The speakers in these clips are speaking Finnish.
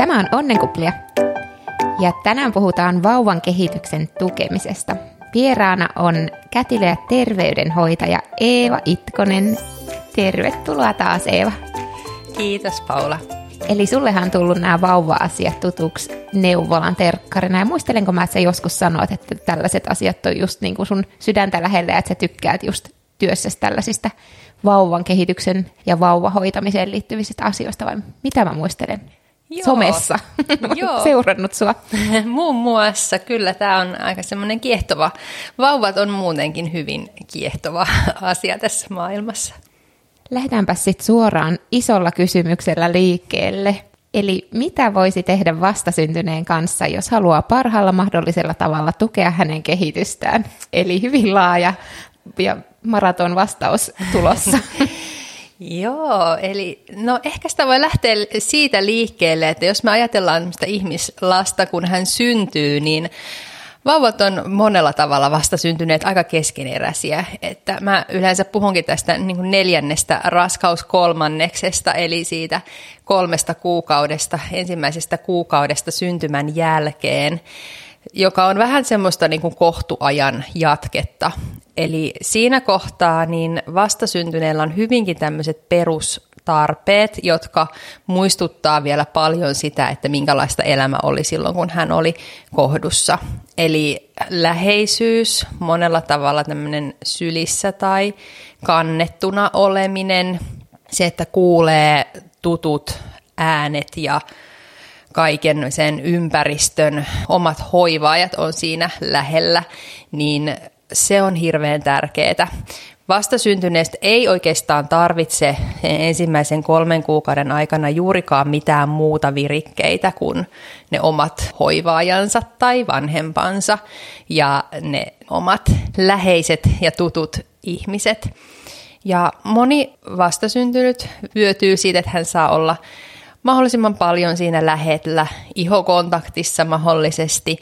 Tämä on Onnenkuplia. Ja tänään puhutaan vauvan kehityksen tukemisesta. Vieraana on kätilö ja terveydenhoitaja Eeva Itkonen. Tervetuloa taas Eeva. Kiitos Paula. Eli sullehan on tullut nämä vauva-asiat tutuksi neuvolan terkkarina. Ja muistelenko mä, että sä joskus sanoit, että tällaiset asiat on just niin kuin sun sydäntä lähellä, että sä tykkäät just työssä tällaisista vauvan kehityksen ja vauvahoitamiseen liittyvistä asioista, vai mitä mä muistelen? Joo. somessa. Joo. seurannut sua. Muun muassa, kyllä tämä on aika semmoinen kiehtova. Vauvat on muutenkin hyvin kiehtova asia tässä maailmassa. Lähdetäänpä sitten suoraan isolla kysymyksellä liikkeelle. Eli mitä voisi tehdä vastasyntyneen kanssa, jos haluaa parhaalla mahdollisella tavalla tukea hänen kehitystään? Eli hyvin laaja ja maraton vastaus tulossa. Joo, eli no ehkä sitä voi lähteä siitä liikkeelle, että jos me ajatellaan sitä ihmislasta, kun hän syntyy, niin Vauvat on monella tavalla vasta syntyneet aika keskeneräisiä. Että mä yleensä puhunkin tästä niin neljännestä raskauskolmanneksesta, eli siitä kolmesta kuukaudesta, ensimmäisestä kuukaudesta syntymän jälkeen, joka on vähän semmoista niin kuin kohtuajan jatketta. Eli siinä kohtaa niin vastasyntyneellä on hyvinkin tämmöiset perustarpeet, jotka muistuttaa vielä paljon sitä, että minkälaista elämä oli silloin, kun hän oli kohdussa. Eli läheisyys, monella tavalla tämmöinen sylissä tai kannettuna oleminen, se, että kuulee tutut äänet ja kaiken sen ympäristön omat hoivaajat on siinä lähellä, niin se on hirveän tärkeää. Vastasyntyneestä ei oikeastaan tarvitse ensimmäisen kolmen kuukauden aikana juurikaan mitään muuta virikkeitä kuin ne omat hoivaajansa tai vanhempansa ja ne omat läheiset ja tutut ihmiset. Ja moni vastasyntynyt hyötyy siitä, että hän saa olla mahdollisimman paljon siinä lähellä, ihokontaktissa mahdollisesti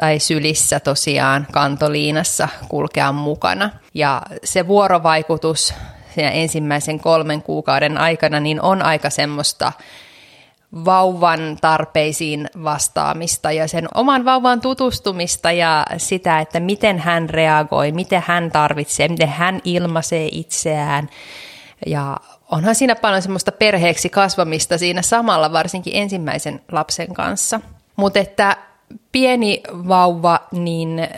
tai sylissä tosiaan kantoliinassa kulkea mukana. Ja se vuorovaikutus siinä ensimmäisen kolmen kuukauden aikana niin on aika semmoista vauvan tarpeisiin vastaamista ja sen oman vauvan tutustumista ja sitä, että miten hän reagoi, miten hän tarvitsee, miten hän ilmaisee itseään. Ja onhan siinä paljon semmoista perheeksi kasvamista siinä samalla, varsinkin ensimmäisen lapsen kanssa. Mutta että pieni vauva, niin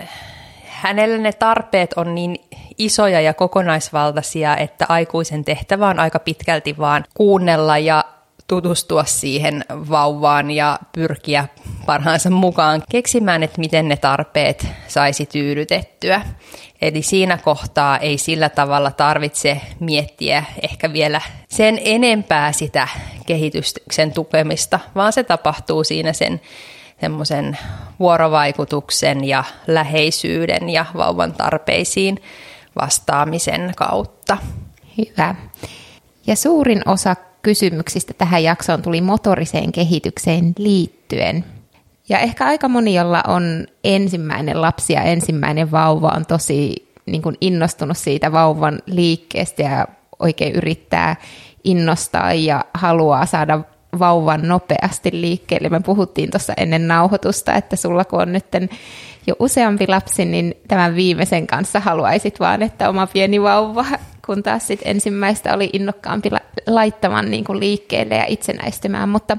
hänellä ne tarpeet on niin isoja ja kokonaisvaltaisia, että aikuisen tehtävä on aika pitkälti vaan kuunnella ja tutustua siihen vauvaan ja pyrkiä parhaansa mukaan keksimään, että miten ne tarpeet saisi tyydytettyä. Eli siinä kohtaa ei sillä tavalla tarvitse miettiä ehkä vielä sen enempää sitä kehityksen tukemista, vaan se tapahtuu siinä sen semmoisen vuorovaikutuksen ja läheisyyden ja vauvan tarpeisiin vastaamisen kautta. Hyvä. Ja suurin osa kysymyksistä tähän jaksoon tuli motoriseen kehitykseen liittyen. Ja ehkä aika moni, jolla on ensimmäinen lapsi ja ensimmäinen vauva, on tosi niin kuin innostunut siitä vauvan liikkeestä ja oikein yrittää innostaa ja haluaa saada vauvan nopeasti liikkeelle. Me puhuttiin tuossa ennen nauhoitusta, että sulla kun on nyt jo useampi lapsi, niin tämän viimeisen kanssa haluaisit vaan, että oma pieni vauva, kun taas sit ensimmäistä oli innokkaampi laittamaan niin kuin liikkeelle ja itsenäistymään. Mutta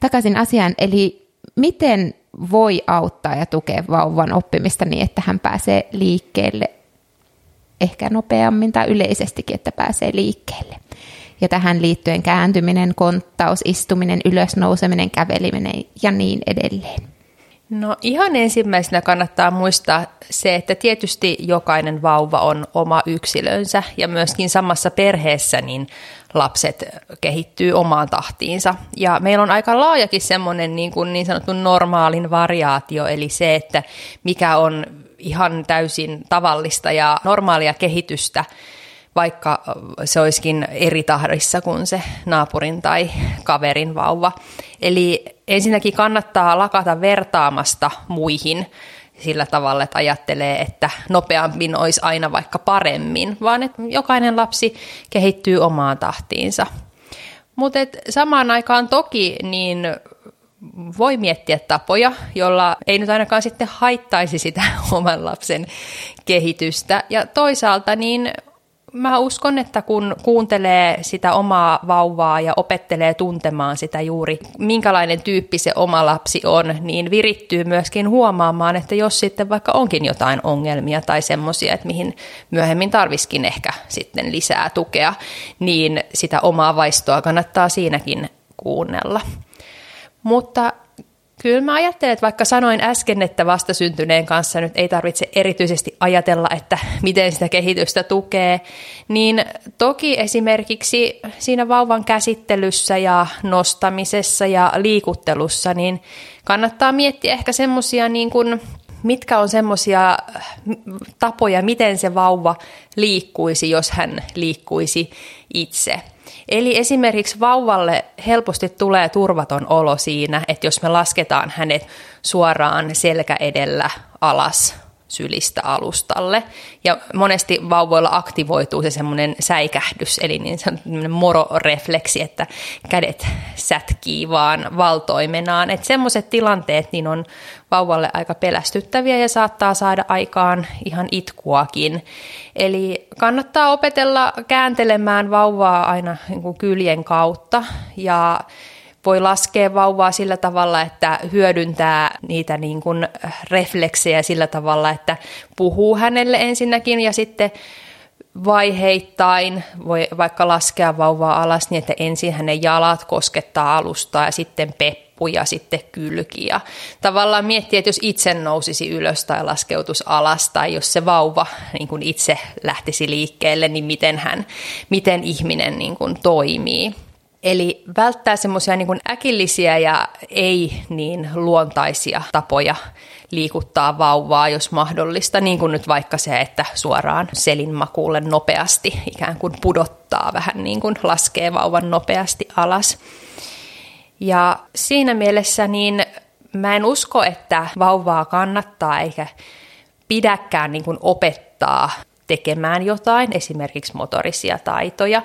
takaisin asiaan, eli miten voi auttaa ja tukea vauvan oppimista niin, että hän pääsee liikkeelle ehkä nopeammin tai yleisestikin, että pääsee liikkeelle ja tähän liittyen kääntyminen, konttaus, istuminen, ylösnouseminen, käveliminen ja niin edelleen. No ihan ensimmäisenä kannattaa muistaa se, että tietysti jokainen vauva on oma yksilönsä ja myöskin samassa perheessä niin lapset kehittyy omaan tahtiinsa. Ja meillä on aika laajakin semmoinen niin, kuin niin sanottu normaalin variaatio, eli se, että mikä on ihan täysin tavallista ja normaalia kehitystä vaikka se olisikin eri tahdissa kuin se naapurin tai kaverin vauva. Eli ensinnäkin kannattaa lakata vertaamasta muihin sillä tavalla, että ajattelee, että nopeammin olisi aina vaikka paremmin, vaan että jokainen lapsi kehittyy omaan tahtiinsa. Mutta samaan aikaan toki niin voi miettiä tapoja, jolla ei nyt ainakaan sitten haittaisi sitä oman lapsen kehitystä. Ja toisaalta niin mä uskon, että kun kuuntelee sitä omaa vauvaa ja opettelee tuntemaan sitä juuri, minkälainen tyyppi se oma lapsi on, niin virittyy myöskin huomaamaan, että jos sitten vaikka onkin jotain ongelmia tai semmoisia, että mihin myöhemmin tarviskin ehkä sitten lisää tukea, niin sitä omaa vaistoa kannattaa siinäkin kuunnella. Mutta Kyllä mä ajattelen, että vaikka sanoin äsken, että vastasyntyneen kanssa nyt ei tarvitse erityisesti ajatella, että miten sitä kehitystä tukee, niin toki esimerkiksi siinä vauvan käsittelyssä ja nostamisessa ja liikuttelussa, niin kannattaa miettiä ehkä semmoisia niin kuin mitkä on semmoisia tapoja, miten se vauva liikkuisi, jos hän liikkuisi itse. Eli esimerkiksi vauvalle helposti tulee turvaton olo siinä, että jos me lasketaan hänet suoraan selkä edellä alas sylistä alustalle. Ja monesti vauvoilla aktivoituu se semmoinen säikähdys, eli niin semmoinen mororefleksi, että kädet sätkii vaan valtoimenaan. Että semmoiset tilanteet niin on vauvalle aika pelästyttäviä ja saattaa saada aikaan ihan itkuakin. Eli kannattaa opetella kääntelemään vauvaa aina niin kuin kyljen kautta ja voi laskea vauvaa sillä tavalla, että hyödyntää niitä niin kuin refleksejä sillä tavalla, että puhuu hänelle ensinnäkin ja sitten vaiheittain voi vaikka laskea vauvaa alas niin, että ensin hänen jalat koskettaa alustaa ja sitten peppu ja sitten kylki. Ja tavallaan miettiä, että jos itse nousisi ylös tai laskeutus alas tai jos se vauva niin kuin itse lähtisi liikkeelle, niin miten, hän, miten ihminen niin kuin toimii. Eli välttää semmoisia niin äkillisiä ja ei niin luontaisia tapoja liikuttaa vauvaa, jos mahdollista, niin kuin nyt vaikka se, että suoraan selinmakuulle nopeasti ikään kuin pudottaa vähän niin kuin laskee vauvan nopeasti alas. Ja siinä mielessä niin mä en usko, että vauvaa kannattaa eikä pidäkään niin kuin opettaa tekemään jotain, esimerkiksi motorisia taitoja,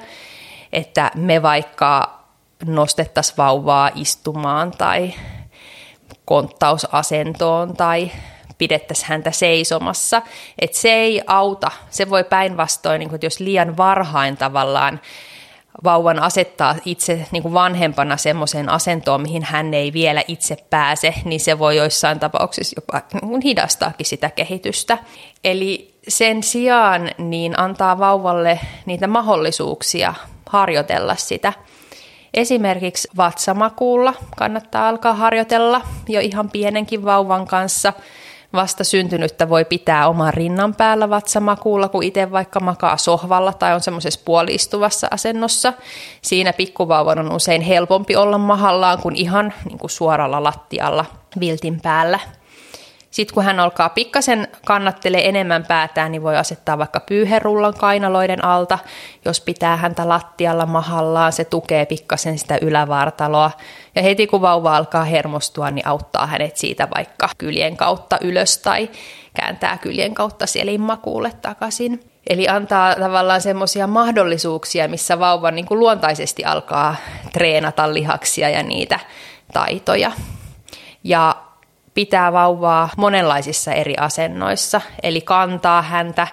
että me vaikka nostettaisiin vauvaa istumaan tai konttausasentoon tai pidettäisiin häntä seisomassa. Että se ei auta. Se voi päinvastoin, niin jos liian varhain tavallaan vauvan asettaa itse niin kuin vanhempana semmoiseen asentoon, mihin hän ei vielä itse pääse, niin se voi joissain tapauksissa jopa niin hidastaakin sitä kehitystä. Eli sen sijaan niin antaa vauvalle niitä mahdollisuuksia harjoitella sitä. Esimerkiksi vatsamakuulla kannattaa alkaa harjoitella jo ihan pienenkin vauvan kanssa. Vasta syntynyttä voi pitää oman rinnan päällä vatsamakuulla, kun itse vaikka makaa sohvalla tai on semmoisessa puoliistuvassa asennossa. Siinä pikkuvauvan on usein helpompi olla mahallaan kuin ihan niin kuin suoralla lattialla viltin päällä. Sitten kun hän alkaa pikkasen kannattelee enemmän päätään, niin voi asettaa vaikka pyyherullan kainaloiden alta. Jos pitää häntä lattialla mahallaan, se tukee pikkasen sitä ylävartaloa. Ja heti kun vauva alkaa hermostua, niin auttaa hänet siitä vaikka kyljen kautta ylös tai kääntää kyljen kautta selinmakuulle takaisin. Eli antaa tavallaan semmoisia mahdollisuuksia, missä vauva niin kuin luontaisesti alkaa treenata lihaksia ja niitä taitoja. Ja pitää vauvaa monenlaisissa eri asennoissa, eli kantaa häntä,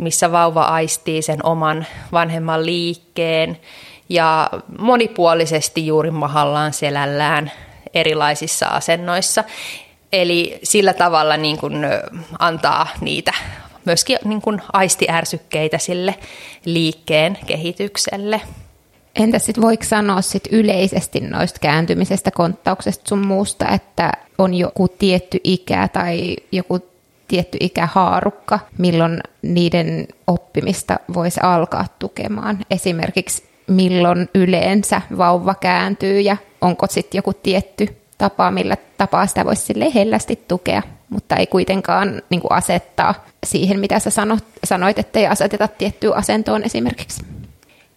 missä vauva aistii sen oman vanhemman liikkeen ja monipuolisesti juuri mahallaan selällään erilaisissa asennoissa. Eli sillä tavalla niin kuin antaa niitä myöskin niin kuin aistiärsykkeitä sille liikkeen kehitykselle. Entä sitten voiko sanoa sit yleisesti noista kääntymisestä, konttauksesta sun muusta, että on joku tietty ikä tai joku tietty ikähaarukka, milloin niiden oppimista voisi alkaa tukemaan. Esimerkiksi milloin yleensä vauva kääntyy ja onko sitten joku tietty tapa, millä tapaa sitä voisi sille hellästi tukea, mutta ei kuitenkaan niin asettaa siihen, mitä sä sanoit, ettei aseteta tiettyä asentoon esimerkiksi.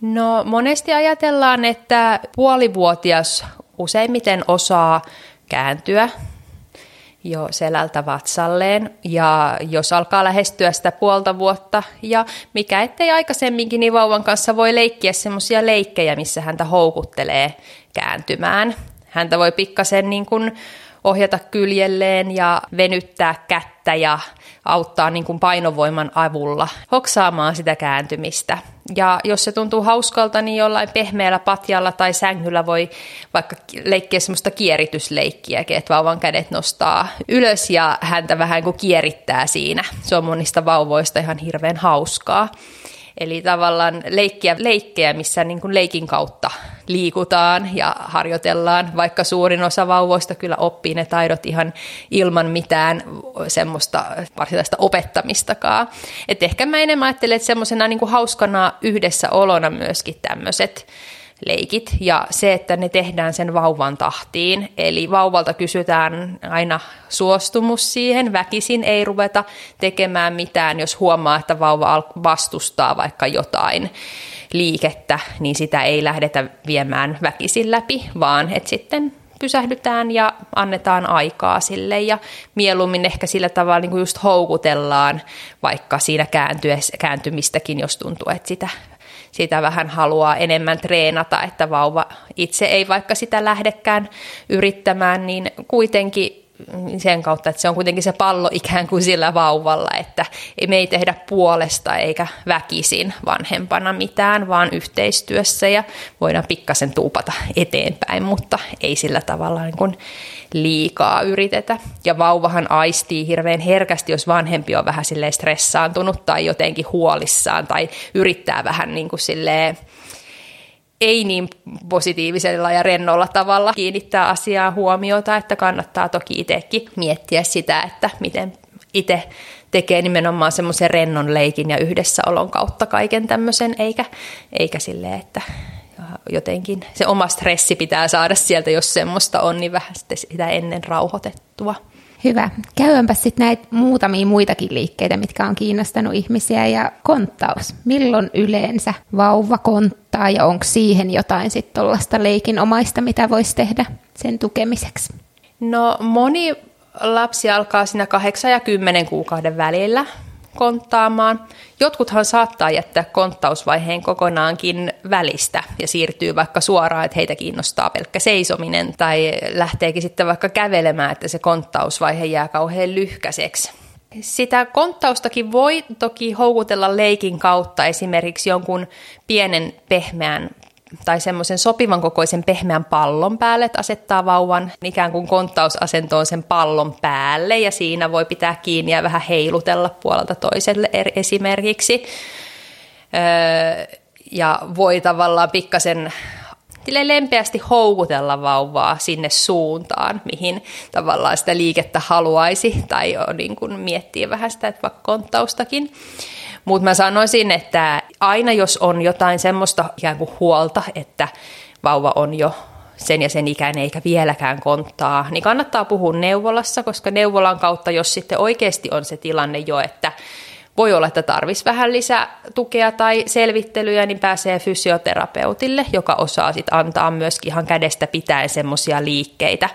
No monesti ajatellaan, että puolivuotias useimmiten osaa kääntyä jo selältä vatsalleen ja jos alkaa lähestyä sitä puolta vuotta ja mikä ettei aikaisemminkin, niin vauvan kanssa voi leikkiä semmoisia leikkejä, missä häntä houkuttelee kääntymään. häntä voi pikkasen niin kuin ohjata kyljelleen ja venyttää kättä ja auttaa niin kuin painovoiman avulla hoksaamaan sitä kääntymistä. Ja jos se tuntuu hauskalta, niin jollain pehmeällä patjalla tai sängyllä voi vaikka leikkiä semmoista kieritysleikkiäkin, että vauvan kädet nostaa ylös ja häntä vähän kuin kierittää siinä. Se on monista vauvoista ihan hirveän hauskaa. Eli tavallaan leikkiä leikkejä, missä niin kuin leikin kautta liikutaan ja harjoitellaan, vaikka suurin osa vauvoista kyllä oppii ne taidot ihan ilman mitään semmoista varsinaista opettamistakaan. Et ehkä mä enemmän ajattelen, että semmoisena niin hauskana yhdessä olona myöskin tämmöiset leikit ja se, että ne tehdään sen vauvan tahtiin. Eli vauvalta kysytään aina suostumus siihen, väkisin ei ruveta tekemään mitään, jos huomaa, että vauva vastustaa vaikka jotain liikettä, niin sitä ei lähdetä viemään väkisin läpi, vaan että sitten pysähdytään ja annetaan aikaa sille ja mieluummin ehkä sillä tavalla niin kuin just houkutellaan vaikka siinä kääntymistäkin, jos tuntuu, että sitä sitä vähän haluaa enemmän treenata, että vauva itse ei vaikka sitä lähdekään yrittämään, niin kuitenkin sen kautta, että se on kuitenkin se pallo ikään kuin sillä vauvalla, että me ei tehdä puolesta eikä väkisin vanhempana mitään, vaan yhteistyössä ja voidaan pikkasen tuupata eteenpäin, mutta ei sillä tavalla niin kuin liikaa yritetä. Ja vauvahan aistii hirveän herkästi, jos vanhempi on vähän stressaantunut tai jotenkin huolissaan tai yrittää vähän niin kuin silleen ei niin positiivisella ja rennolla tavalla kiinnittää asiaa huomiota, että kannattaa toki itsekin miettiä sitä, että miten itse tekee nimenomaan semmoisen rennon leikin ja yhdessäolon kautta kaiken tämmöisen, eikä, eikä silleen, että jotenkin se oma stressi pitää saada sieltä, jos semmoista on, niin vähän sitä ennen rauhoitettua. Hyvä. Käydäänpä sitten näitä muutamia muitakin liikkeitä, mitkä on kiinnostanut ihmisiä. Ja konttaus. Milloin yleensä vauva konttaa ja onko siihen jotain sitten tuollaista leikinomaista, mitä voisi tehdä sen tukemiseksi? No moni lapsi alkaa siinä 8 ja 10 kuukauden välillä konttaamaan. Jotkuthan saattaa jättää konttausvaiheen kokonaankin välistä ja siirtyy vaikka suoraan, että heitä kiinnostaa pelkkä seisominen tai lähteekin sitten vaikka kävelemään, että se konttausvaihe jää kauhean lyhkäiseksi. Sitä konttaustakin voi toki houkutella leikin kautta esimerkiksi jonkun pienen pehmeän tai semmoisen sopivan kokoisen pehmeän pallon päälle, että asettaa vauvan ikään kuin konttausasentoon sen pallon päälle ja siinä voi pitää kiinni ja vähän heilutella puolelta toiselle esimerkiksi. Öö, ja voi tavallaan pikkasen lempeästi houkutella vauvaa sinne suuntaan, mihin tavallaan sitä liikettä haluaisi, tai niin kuin miettii vähän sitä, että vaikka konttaustakin. Mutta mä sanoisin, että aina jos on jotain semmoista ikään kuin huolta, että vauva on jo sen ja sen ikäinen eikä vieläkään konttaa, niin kannattaa puhua neuvolassa, koska neuvolan kautta, jos sitten oikeasti on se tilanne jo, että voi olla, että tarvitsisi vähän lisää tukea tai selvittelyjä, niin pääsee fysioterapeutille, joka osaa sitten antaa myöskin ihan kädestä pitäen semmoisia liikkeitä,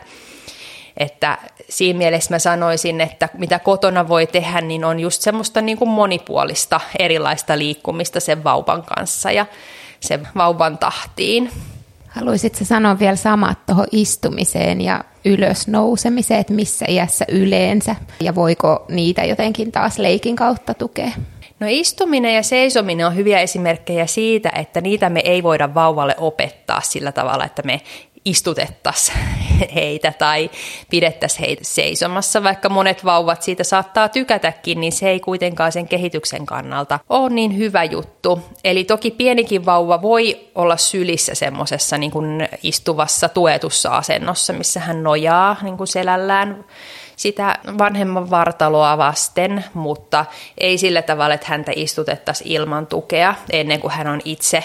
että siinä mielessä mä sanoisin, että mitä kotona voi tehdä, niin on just semmoista niin kuin monipuolista erilaista liikkumista sen vauvan kanssa ja sen vauvan tahtiin. Haluaisitko sanoa vielä samat tuohon istumiseen ja ylös nousemiseen, että missä iässä yleensä ja voiko niitä jotenkin taas leikin kautta tukea? No istuminen ja seisominen on hyviä esimerkkejä siitä, että niitä me ei voida vauvalle opettaa sillä tavalla, että me istutettaisiin heitä tai pidettäisiin heitä seisomassa, vaikka monet vauvat siitä saattaa tykätäkin, niin se ei kuitenkaan sen kehityksen kannalta ole niin hyvä juttu. Eli toki pienikin vauva voi olla sylissä semmoisessa niin istuvassa tuetussa asennossa, missä hän nojaa niin kuin selällään sitä vanhemman vartaloa vasten, mutta ei sillä tavalla, että häntä istutettaisiin ilman tukea ennen kuin hän on itse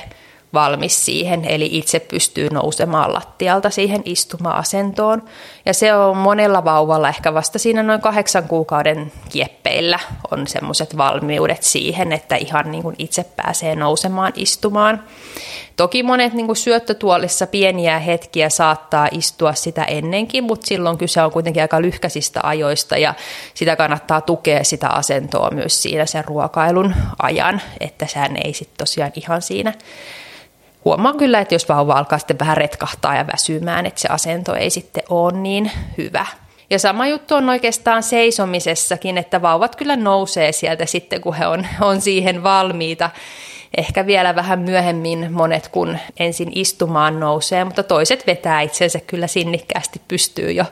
valmis siihen, eli itse pystyy nousemaan lattialta siihen istuma-asentoon. Ja se on monella vauvalla ehkä vasta siinä noin kahdeksan kuukauden kieppeillä on semmoiset valmiudet siihen, että ihan niin kuin itse pääsee nousemaan istumaan. Toki monet niin kuin syöttötuolissa pieniä hetkiä saattaa istua sitä ennenkin, mutta silloin kyse on kuitenkin aika lyhkäisistä ajoista ja sitä kannattaa tukea sitä asentoa myös siinä sen ruokailun ajan, että sehän ei sitten tosiaan ihan siinä huomaan kyllä, että jos vauva alkaa sitten vähän retkahtaa ja väsymään, että se asento ei sitten ole niin hyvä. Ja sama juttu on oikeastaan seisomisessakin, että vauvat kyllä nousee sieltä sitten, kun he on, on siihen valmiita. Ehkä vielä vähän myöhemmin monet, kun ensin istumaan nousee, mutta toiset vetää itsensä kyllä sinnikkäästi pystyy jo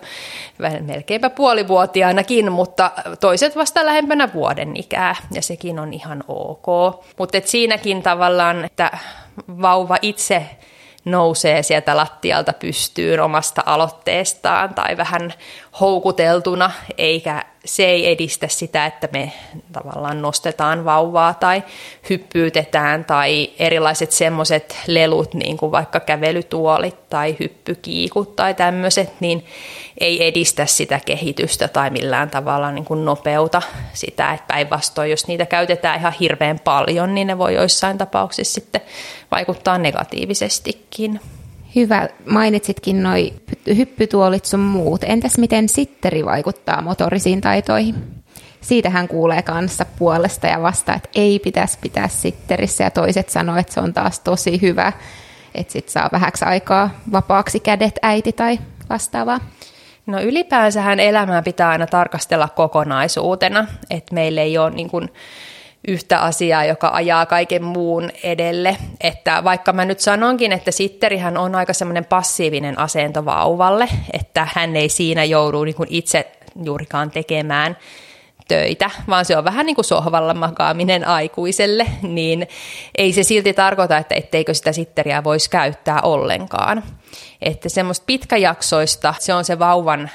melkeinpä puolivuotiaanakin, mutta toiset vasta lähempänä vuoden ikää, ja sekin on ihan ok. Mutta siinäkin tavallaan, että vauva itse nousee sieltä lattialta pystyyn omasta aloitteestaan tai vähän houkuteltuna, eikä se ei edistä sitä, että me tavallaan nostetaan vauvaa tai hyppyytetään tai erilaiset semmoiset lelut, niin kuin vaikka kävelytuolit tai hyppykiikut tai tämmöiset, niin ei edistä sitä kehitystä tai millään tavalla niin kuin nopeuta sitä, että päinvastoin, jos niitä käytetään ihan hirveän paljon, niin ne voi joissain tapauksissa sitten vaikuttaa negatiivisestikin. Hyvä, mainitsitkin noi hyppytuolit sun muut. Entäs miten sitteri vaikuttaa motorisiin taitoihin? Siitähän kuulee kanssa puolesta ja vasta, että ei pitäisi pitää sitterissä ja toiset sanoo, että se on taas tosi hyvä, että sit saa vähäksi aikaa vapaaksi kädet äiti tai vastaavaa. No ylipäänsähän elämää pitää aina tarkastella kokonaisuutena, että meillä ei ole niin kuin yhtä asiaa, joka ajaa kaiken muun edelle. Että vaikka mä nyt sanonkin, että sitterihän on aika semmoinen passiivinen asento vauvalle, että hän ei siinä joudu niin kuin itse juurikaan tekemään töitä, vaan se on vähän niin kuin sohvalla makaaminen aikuiselle, niin ei se silti tarkoita, että etteikö sitä sitteriä voisi käyttää ollenkaan. Että semmoista pitkäjaksoista, se on se vauvan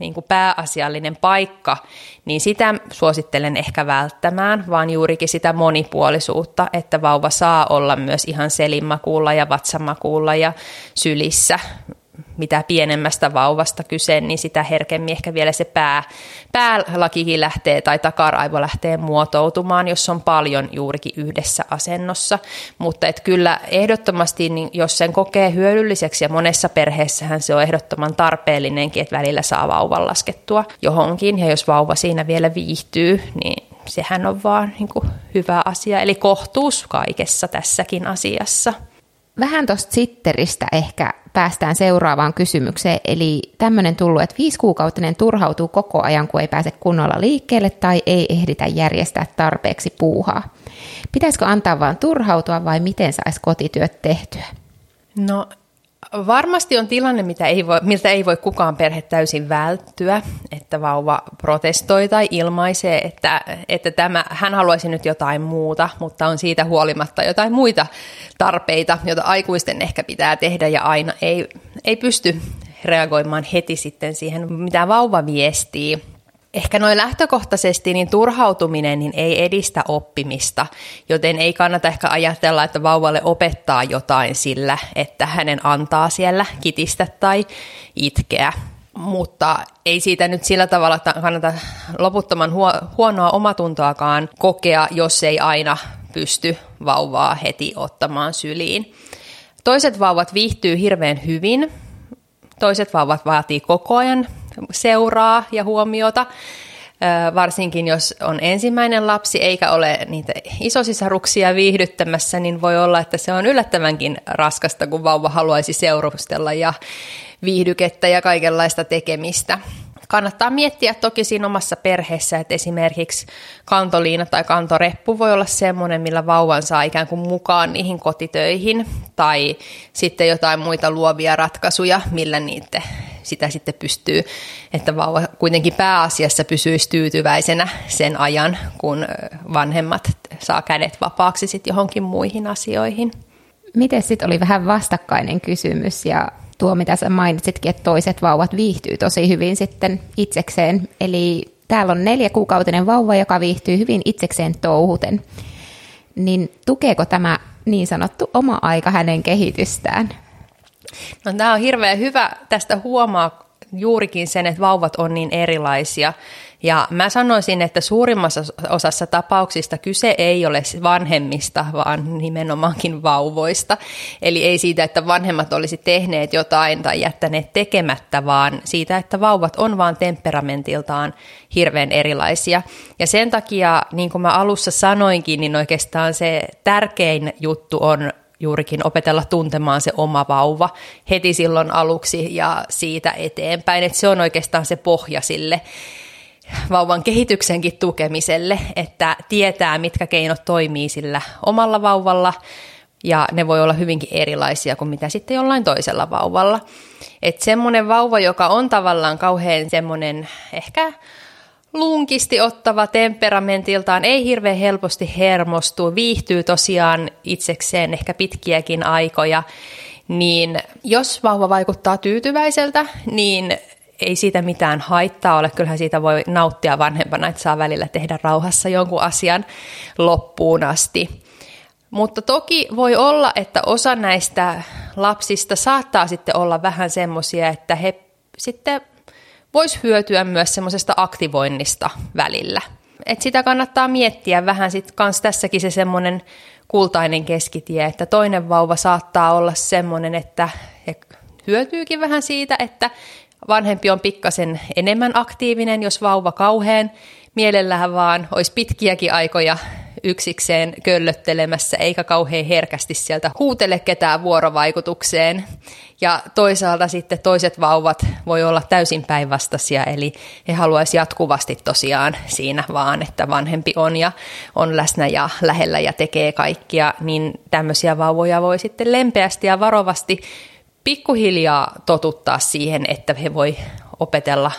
niin kuin pääasiallinen paikka, niin sitä suosittelen ehkä välttämään, vaan juurikin sitä monipuolisuutta, että vauva saa olla myös ihan selinmakuulla ja vatsamakuulla ja sylissä mitä pienemmästä vauvasta kyse, niin sitä herkemmin ehkä vielä se pää, päälakikin lähtee tai takaraivo lähtee muotoutumaan, jos on paljon juurikin yhdessä asennossa. Mutta et kyllä ehdottomasti, niin jos sen kokee hyödylliseksi ja monessa perheessähän se on ehdottoman tarpeellinenkin, että välillä saa vauvan laskettua johonkin ja jos vauva siinä vielä viihtyy, niin sehän on vaan niin kuin hyvä asia. Eli kohtuus kaikessa tässäkin asiassa. Vähän tuosta sitteristä ehkä päästään seuraavaan kysymykseen. Eli tämmöinen tullut, että viisikuukautinen turhautuu koko ajan, kun ei pääse kunnolla liikkeelle tai ei ehditä järjestää tarpeeksi puuhaa. Pitäisikö antaa vain turhautua vai miten saisi kotityöt tehtyä? No Varmasti on tilanne, mitä ei voi, miltä ei voi kukaan perhe täysin välttyä, että vauva protestoi tai ilmaisee, että, että tämä, hän haluaisi nyt jotain muuta, mutta on siitä huolimatta jotain muita tarpeita, joita aikuisten ehkä pitää tehdä ja aina ei, ei pysty reagoimaan heti sitten siihen, mitä vauva viestii. Ehkä noin lähtökohtaisesti niin turhautuminen niin ei edistä oppimista, joten ei kannata ehkä ajatella, että vauvalle opettaa jotain sillä, että hänen antaa siellä kitistä tai itkeä. Mutta ei siitä nyt sillä tavalla kannata loputtoman huonoa omatuntoakaan kokea, jos ei aina pysty vauvaa heti ottamaan syliin. Toiset vauvat viihtyy hirveän hyvin, toiset vauvat vaatii koko ajan seuraa ja huomiota, varsinkin jos on ensimmäinen lapsi eikä ole niitä isosisaruksia viihdyttämässä, niin voi olla, että se on yllättävänkin raskasta, kun vauva haluaisi seurustella ja viihdykettä ja kaikenlaista tekemistä. Kannattaa miettiä toki siinä omassa perheessä, että esimerkiksi kantoliina tai kantoreppu voi olla semmoinen, millä vauvan saa ikään kuin mukaan niihin kotitöihin, tai sitten jotain muita luovia ratkaisuja, millä niitä sitä sitten pystyy, että vauva kuitenkin pääasiassa pysyisi tyytyväisenä sen ajan, kun vanhemmat saa kädet vapaaksi sitten johonkin muihin asioihin. Miten sitten oli vähän vastakkainen kysymys ja tuo, mitä sä mainitsitkin, että toiset vauvat viihtyy tosi hyvin sitten itsekseen. Eli täällä on neljä kuukautinen vauva, joka viihtyy hyvin itsekseen touhuten. Niin tukeeko tämä niin sanottu oma aika hänen kehitystään? No, tämä on hirveän hyvä. Tästä huomaa juurikin sen, että vauvat on niin erilaisia. Ja mä sanoisin, että suurimmassa osassa tapauksista kyse ei ole vanhemmista, vaan nimenomaankin vauvoista. Eli ei siitä, että vanhemmat olisi tehneet jotain tai jättäneet tekemättä, vaan siitä, että vauvat on vaan temperamentiltaan hirveän erilaisia. Ja sen takia, niin kuin mä alussa sanoinkin, niin oikeastaan se tärkein juttu on juurikin opetella tuntemaan se oma vauva heti silloin aluksi ja siitä eteenpäin. Että se on oikeastaan se pohja sille vauvan kehityksenkin tukemiselle, että tietää, mitkä keinot toimii sillä omalla vauvalla, ja ne voi olla hyvinkin erilaisia kuin mitä sitten jollain toisella vauvalla. Että semmoinen vauva, joka on tavallaan kauhean semmoinen ehkä lunkisti ottava temperamentiltaan, ei hirveän helposti hermostu, viihtyy tosiaan itsekseen ehkä pitkiäkin aikoja, niin jos vauva vaikuttaa tyytyväiseltä, niin ei siitä mitään haittaa ole. Kyllähän siitä voi nauttia vanhempana, että saa välillä tehdä rauhassa jonkun asian loppuun asti. Mutta toki voi olla, että osa näistä lapsista saattaa sitten olla vähän semmoisia, että he sitten vois hyötyä myös semmoisesta aktivoinnista välillä. Et sitä kannattaa miettiä vähän sitten kans tässäkin se semmoinen kultainen keskitie, että toinen vauva saattaa olla semmoinen, että he hyötyykin vähän siitä, että vanhempi on pikkasen enemmän aktiivinen, jos vauva kauhean mielellään vaan olisi pitkiäkin aikoja yksikseen köllöttelemässä, eikä kauhean herkästi sieltä huutele ketään vuorovaikutukseen. Ja toisaalta sitten toiset vauvat voi olla täysin päinvastaisia, eli he haluaisivat jatkuvasti tosiaan siinä vaan, että vanhempi on ja on läsnä ja lähellä ja tekee kaikkia, niin tämmöisiä vauvoja voi sitten lempeästi ja varovasti pikkuhiljaa totuttaa siihen, että he voi opetella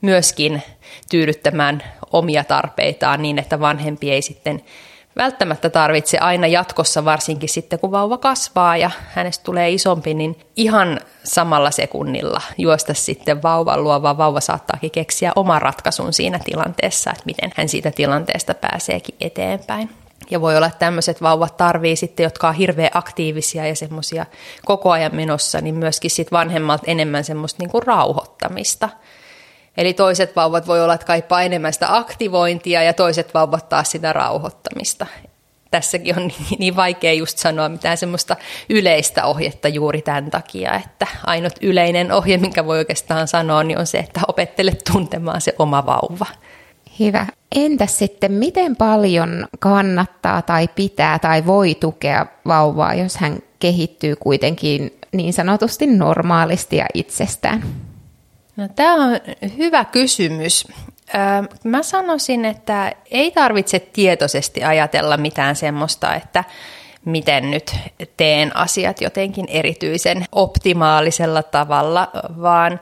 myöskin tyydyttämään omia tarpeitaan niin, että vanhempi ei sitten välttämättä tarvitse aina jatkossa, varsinkin sitten kun vauva kasvaa ja hänestä tulee isompi, niin ihan samalla sekunnilla juosta sitten vauvan luo, vaan vauva saattaakin keksiä oman ratkaisun siinä tilanteessa, että miten hän siitä tilanteesta pääseekin eteenpäin. Ja voi olla, että tämmöiset vauvat tarvii sitten, jotka on hirveän aktiivisia ja semmoisia koko ajan menossa, niin myöskin sitten vanhemmalta enemmän semmoista niin kuin rauhoittamista – Eli toiset vauvat voi olla, että kaipaa enemmän sitä aktivointia ja toiset vauvat taas sitä rauhoittamista. Tässäkin on niin, vaikea just sanoa mitään semmoista yleistä ohjetta juuri tämän takia, että ainut yleinen ohje, minkä voi oikeastaan sanoa, niin on se, että opettele tuntemaan se oma vauva. Hyvä. Entäs sitten, miten paljon kannattaa tai pitää tai voi tukea vauvaa, jos hän kehittyy kuitenkin niin sanotusti normaalisti ja itsestään? No, tämä on hyvä kysymys. Mä sanoisin, että ei tarvitse tietoisesti ajatella mitään semmoista, että miten nyt teen asiat jotenkin erityisen optimaalisella tavalla, vaan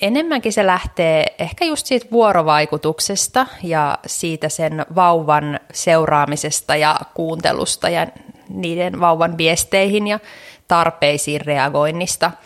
enemmänkin se lähtee ehkä just siitä vuorovaikutuksesta ja siitä sen vauvan seuraamisesta ja kuuntelusta ja niiden vauvan viesteihin ja tarpeisiin reagoinnista –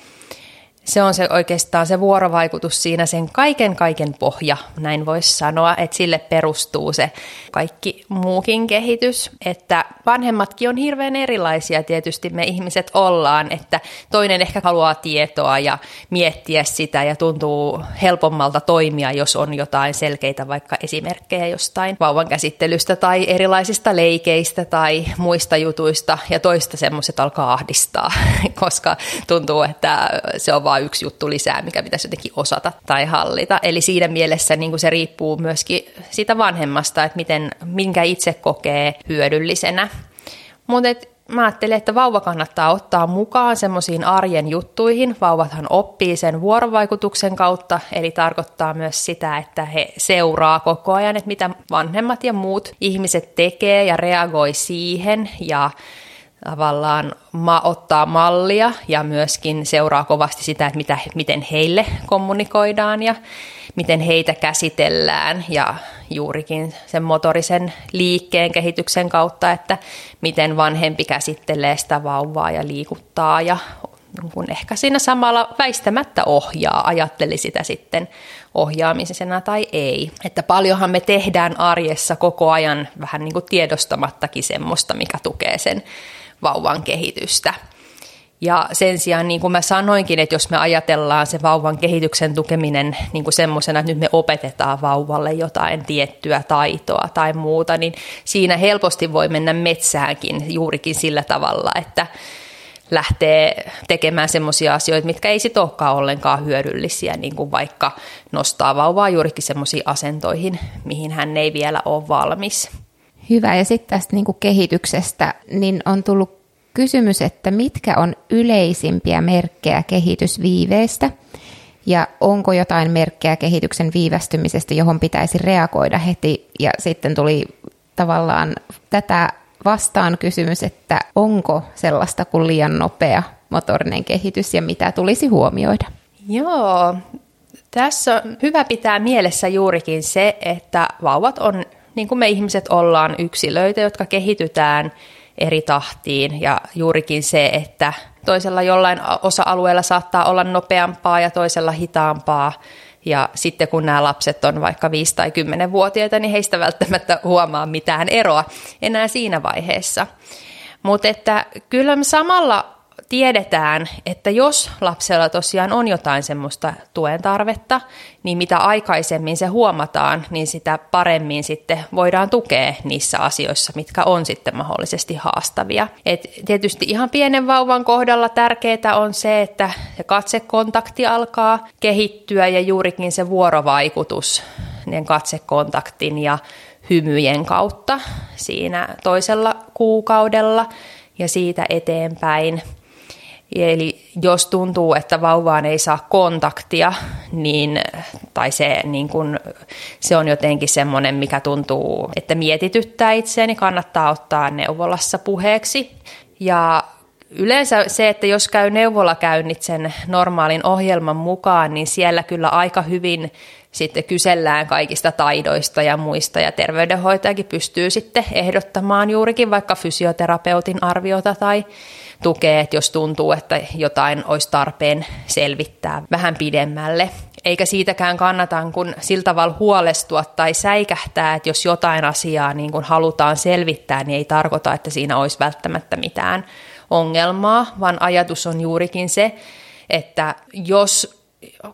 se on se oikeastaan se vuorovaikutus siinä sen kaiken kaiken pohja, näin voisi sanoa, että sille perustuu se kaikki muukin kehitys, että vanhemmatkin on hirveän erilaisia tietysti me ihmiset ollaan, että toinen ehkä haluaa tietoa ja miettiä sitä ja tuntuu helpommalta toimia, jos on jotain selkeitä vaikka esimerkkejä jostain vauvan käsittelystä tai erilaisista leikeistä tai muista jutuista ja toista semmoiset alkaa ahdistaa, koska tuntuu, että se on vain yksi juttu lisää, mikä pitäisi jotenkin osata tai hallita. Eli siinä mielessä niin kuin se riippuu myöskin siitä vanhemmasta, että miten, minkä itse kokee hyödyllisenä. Mutta mä ajattelen, että vauva kannattaa ottaa mukaan semmoisiin arjen juttuihin. Vauvathan oppii sen vuorovaikutuksen kautta, eli tarkoittaa myös sitä, että he seuraa koko ajan, että mitä vanhemmat ja muut ihmiset tekee ja reagoi siihen ja tavallaan ma- ottaa mallia ja myöskin seuraa kovasti sitä, että mitä, miten heille kommunikoidaan ja miten heitä käsitellään ja juurikin sen motorisen liikkeen kehityksen kautta, että miten vanhempi käsittelee sitä vauvaa ja liikuttaa ja kun ehkä siinä samalla väistämättä ohjaa, ajatteli sitä sitten ohjaamisena tai ei. Että paljonhan me tehdään arjessa koko ajan vähän niin kuin tiedostamattakin semmoista, mikä tukee sen vauvan kehitystä. Ja sen sijaan, niin kuin mä sanoinkin, että jos me ajatellaan se vauvan kehityksen tukeminen niin kuin semmoisena, että nyt me opetetaan vauvalle jotain tiettyä taitoa tai muuta, niin siinä helposti voi mennä metsäänkin juurikin sillä tavalla, että lähtee tekemään semmoisia asioita, mitkä ei sitten olekaan ollenkaan hyödyllisiä, niin kuin vaikka nostaa vauvaa juurikin semmoisiin asentoihin, mihin hän ei vielä ole valmis. Hyvä. Ja sitten tästä niin kehityksestä, niin on tullut kysymys, että mitkä on yleisimpiä merkkejä kehitysviiveestä ja onko jotain merkkejä kehityksen viivästymisestä, johon pitäisi reagoida heti. Ja sitten tuli tavallaan tätä vastaan kysymys, että onko sellaista kuin liian nopea motorinen kehitys ja mitä tulisi huomioida? Joo, tässä on hyvä pitää mielessä juurikin se, että vauvat on, niin kuin me ihmiset ollaan, yksilöitä, jotka kehitytään eri tahtiin ja juurikin se, että toisella jollain osa-alueella saattaa olla nopeampaa ja toisella hitaampaa. Ja sitten kun nämä lapset on vaikka 5- tai 10-vuotiaita, niin heistä välttämättä huomaa mitään eroa enää siinä vaiheessa. Mutta että kyllä samalla tiedetään, että jos lapsella tosiaan on jotain semmoista tuen tarvetta, niin mitä aikaisemmin se huomataan, niin sitä paremmin sitten voidaan tukea niissä asioissa, mitkä on sitten mahdollisesti haastavia. Et tietysti ihan pienen vauvan kohdalla tärkeää on se, että se katsekontakti alkaa kehittyä ja juurikin se vuorovaikutus niin katsekontaktin ja hymyjen kautta siinä toisella kuukaudella ja siitä eteenpäin. Eli jos tuntuu, että vauvaan ei saa kontaktia, niin, tai se, niin kun, se on jotenkin semmoinen, mikä tuntuu, että mietityttää itseäni, niin kannattaa ottaa neuvolassa puheeksi. Ja yleensä se, että jos käy neuvolakäynnit sen normaalin ohjelman mukaan, niin siellä kyllä aika hyvin sitten kysellään kaikista taidoista ja muista, ja terveydenhoitajakin pystyy sitten ehdottamaan juurikin vaikka fysioterapeutin arviota tai tukee, että jos tuntuu, että jotain olisi tarpeen selvittää vähän pidemmälle. Eikä siitäkään kannata kun sillä tavalla huolestua tai säikähtää, että jos jotain asiaa niin kun halutaan selvittää, niin ei tarkoita, että siinä olisi välttämättä mitään ongelmaa, vaan ajatus on juurikin se, että jos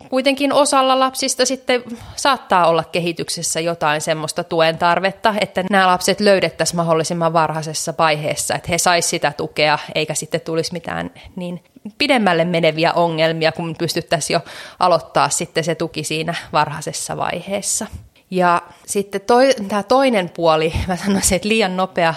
kuitenkin osalla lapsista sitten saattaa olla kehityksessä jotain semmoista tuen tarvetta, että nämä lapset löydettäisiin mahdollisimman varhaisessa vaiheessa, että he saisivat sitä tukea, eikä sitten tulisi mitään niin pidemmälle meneviä ongelmia, kun pystyttäisiin jo aloittaa sitten se tuki siinä varhaisessa vaiheessa. Ja sitten toi, tämä toinen puoli, mä sanoisin, että liian nopea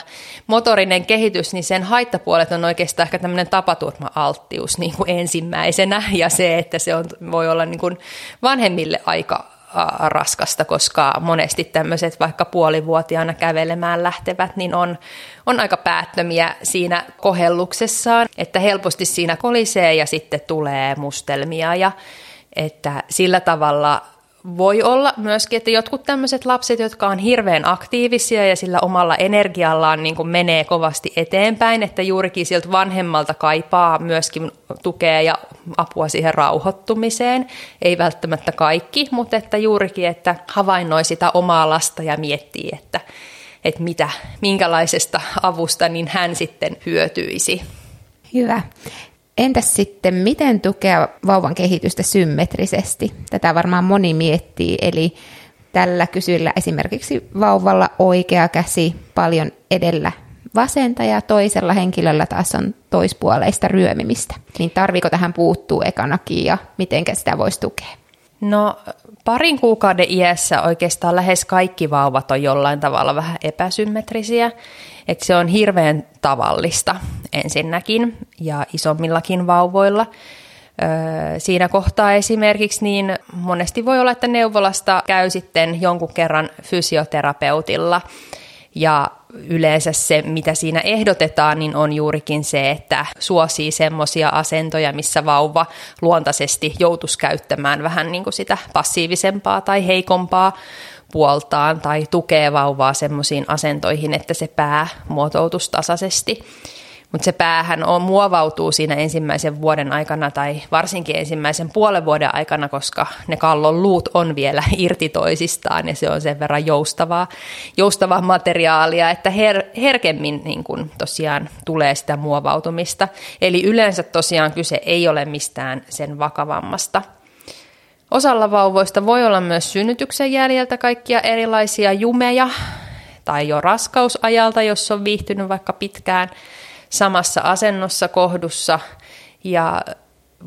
motorinen kehitys, niin sen haittapuolet on oikeastaan ehkä tämmöinen tapaturma-alttius niin kuin ensimmäisenä. Ja se, että se on, voi olla niin kuin vanhemmille aika raskasta, koska monesti tämmöiset vaikka puolivuotiaana kävelemään lähtevät, niin on, on aika päättömiä siinä kohelluksessaan, että helposti siinä kolisee ja sitten tulee mustelmia ja että sillä tavalla voi olla myöskin, että jotkut tämmöiset lapset, jotka on hirveän aktiivisia ja sillä omalla energiallaan niin kuin menee kovasti eteenpäin, että juurikin sieltä vanhemmalta kaipaa myöskin tukea ja apua siihen rauhoittumiseen. Ei välttämättä kaikki, mutta että juurikin, että havainnoi sitä omaa lasta ja miettii, että, että mitä, minkälaisesta avusta niin hän sitten hyötyisi. Hyvä. Entäs sitten, miten tukea vauvan kehitystä symmetrisesti? Tätä varmaan moni miettii, eli tällä kysyllä esimerkiksi vauvalla oikea käsi paljon edellä vasenta ja toisella henkilöllä taas on toispuoleista ryömimistä. Niin tarviko tähän puuttuu ekanakin ja miten sitä voisi tukea? No parin kuukauden iässä oikeastaan lähes kaikki vauvat on jollain tavalla vähän epäsymmetrisiä. Että se on hirveän tavallista ensinnäkin ja isommillakin vauvoilla. Siinä kohtaa esimerkiksi niin monesti voi olla, että neuvolasta käy sitten jonkun kerran fysioterapeutilla ja yleensä se, mitä siinä ehdotetaan, niin on juurikin se, että suosii semmoisia asentoja, missä vauva luontaisesti joutuisi käyttämään vähän niin kuin sitä passiivisempaa tai heikompaa puoltaan tai tukee vauvaa semmoisiin asentoihin, että se pää muotoutuisi tasaisesti. Mutta se päähän on, muovautuu siinä ensimmäisen vuoden aikana tai varsinkin ensimmäisen puolen vuoden aikana, koska ne kallon luut on vielä irti toisistaan ja se on sen verran joustavaa, joustavaa materiaalia, että her, herkemmin niin kun tosiaan tulee sitä muovautumista. Eli yleensä tosiaan kyse ei ole mistään sen vakavammasta – Osalla vauvoista voi olla myös synnytyksen jäljeltä kaikkia erilaisia jumeja tai jo raskausajalta, jos on viihtynyt vaikka pitkään samassa asennossa kohdussa. Ja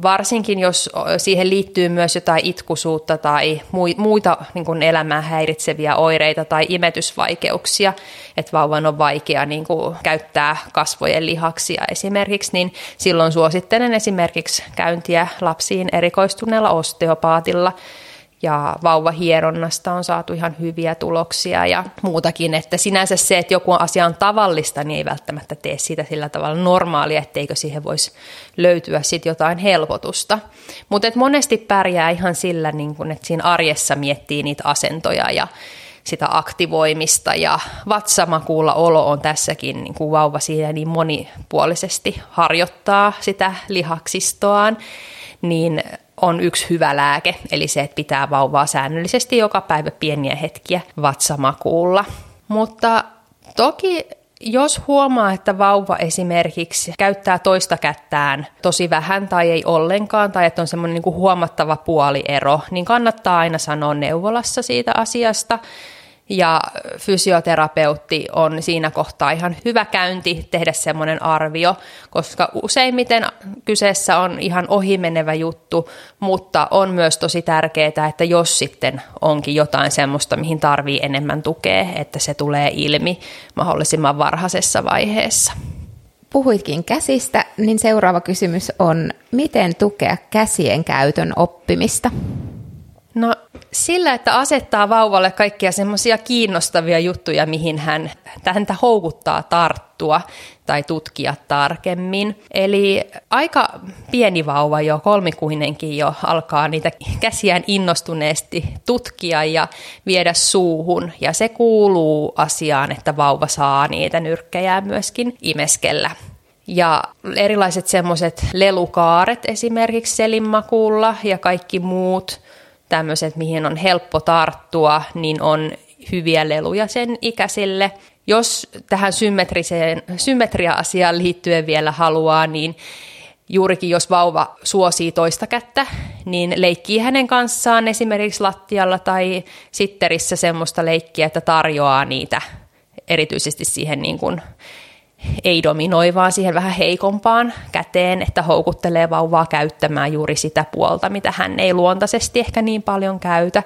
varsinkin jos siihen liittyy myös jotain itkusuutta tai muita niin kuin elämää häiritseviä oireita tai imetysvaikeuksia, että vauvan on vaikea niin kuin käyttää kasvojen lihaksia esimerkiksi, niin silloin suosittelen esimerkiksi käyntiä lapsiin erikoistuneella osteopaatilla – ja vauvahieronnasta on saatu ihan hyviä tuloksia ja muutakin, että sinänsä se, että joku asia on tavallista, niin ei välttämättä tee siitä sillä tavalla normaalia, etteikö siihen voisi löytyä sitten jotain helpotusta. Mutta monesti pärjää ihan sillä, niin kun, että siinä arjessa miettii niitä asentoja ja sitä aktivoimista ja vatsamakuulla olo on tässäkin, niin kuin vauva siinä niin monipuolisesti harjoittaa sitä lihaksistoaan, niin on yksi hyvä lääke, eli se, että pitää vauvaa säännöllisesti joka päivä pieniä hetkiä vatsamakuulla. Mutta toki jos huomaa, että vauva esimerkiksi käyttää toista kättään tosi vähän tai ei ollenkaan, tai että on semmoinen niin huomattava puoliero, niin kannattaa aina sanoa neuvolassa siitä asiasta ja fysioterapeutti on siinä kohtaa ihan hyvä käynti tehdä semmoinen arvio, koska useimmiten kyseessä on ihan ohimenevä juttu, mutta on myös tosi tärkeää, että jos sitten onkin jotain semmoista, mihin tarvii enemmän tukea, että se tulee ilmi mahdollisimman varhaisessa vaiheessa. Puhuitkin käsistä, niin seuraava kysymys on, miten tukea käsien käytön oppimista? No sillä, että asettaa vauvalle kaikkia semmoisia kiinnostavia juttuja, mihin hän häntä houkuttaa tarttua tai tutkia tarkemmin. Eli aika pieni vauva jo, kolmikuinenkin jo, alkaa niitä käsiään innostuneesti tutkia ja viedä suuhun. Ja se kuuluu asiaan, että vauva saa niitä nyrkkejä myöskin imeskellä. Ja erilaiset semmoiset lelukaaret esimerkiksi selinmakuulla ja kaikki muut – tämmöiset, mihin on helppo tarttua, niin on hyviä leluja sen ikäisille. Jos tähän symmetriseen, symmetria-asiaan liittyen vielä haluaa, niin juurikin jos vauva suosii toista kättä, niin leikkii hänen kanssaan esimerkiksi lattialla tai sitterissä semmoista leikkiä, että tarjoaa niitä erityisesti siihen niin kuin ei dominoi, vaan siihen vähän heikompaan käteen, että houkuttelee vauvaa käyttämään juuri sitä puolta, mitä hän ei luontaisesti ehkä niin paljon käytä.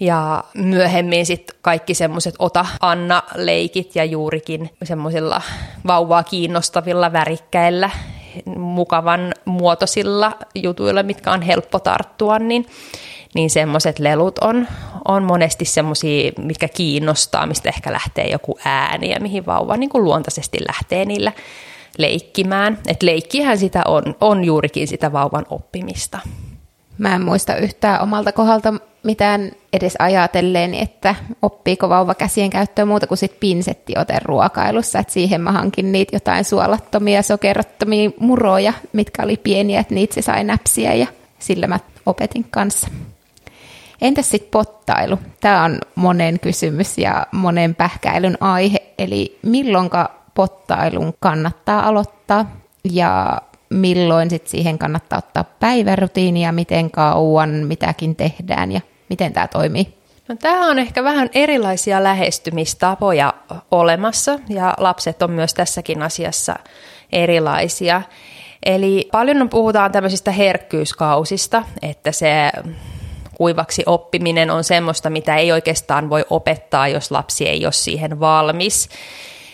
Ja myöhemmin sitten kaikki semmoiset ota-anna-leikit ja juurikin semmoisilla vauvaa kiinnostavilla värikkäillä, mukavan muotoisilla jutuilla, mitkä on helppo tarttua, niin niin semmoiset lelut on, on monesti semmoisia, mitkä kiinnostaa, mistä ehkä lähtee joku ääni ja mihin vauva niin kuin luontaisesti lähtee niillä leikkimään. Et leikkihän sitä on, on juurikin sitä vauvan oppimista. Mä en muista yhtään omalta kohdalta mitään edes ajatelleen, että oppiiko vauva käsien käyttöä muuta kuin sit pinsettioten ruokailussa. Et siihen mä hankin niitä jotain suolattomia, sokerottomia muroja, mitkä oli pieniä, että niitä se sai näpsiä ja sillä mä opetin kanssa. Entäs sitten pottailu? Tämä on monen kysymys ja monen pähkäilyn aihe, eli milloinka pottailun kannattaa aloittaa ja milloin sit siihen kannattaa ottaa päivärutiinia, miten kauan mitäkin tehdään ja miten tämä toimii? No, tämä on ehkä vähän erilaisia lähestymistapoja olemassa ja lapset on myös tässäkin asiassa erilaisia. Eli paljon puhutaan tämmöisistä herkkyyskausista, että se kuivaksi oppiminen on semmoista, mitä ei oikeastaan voi opettaa, jos lapsi ei ole siihen valmis.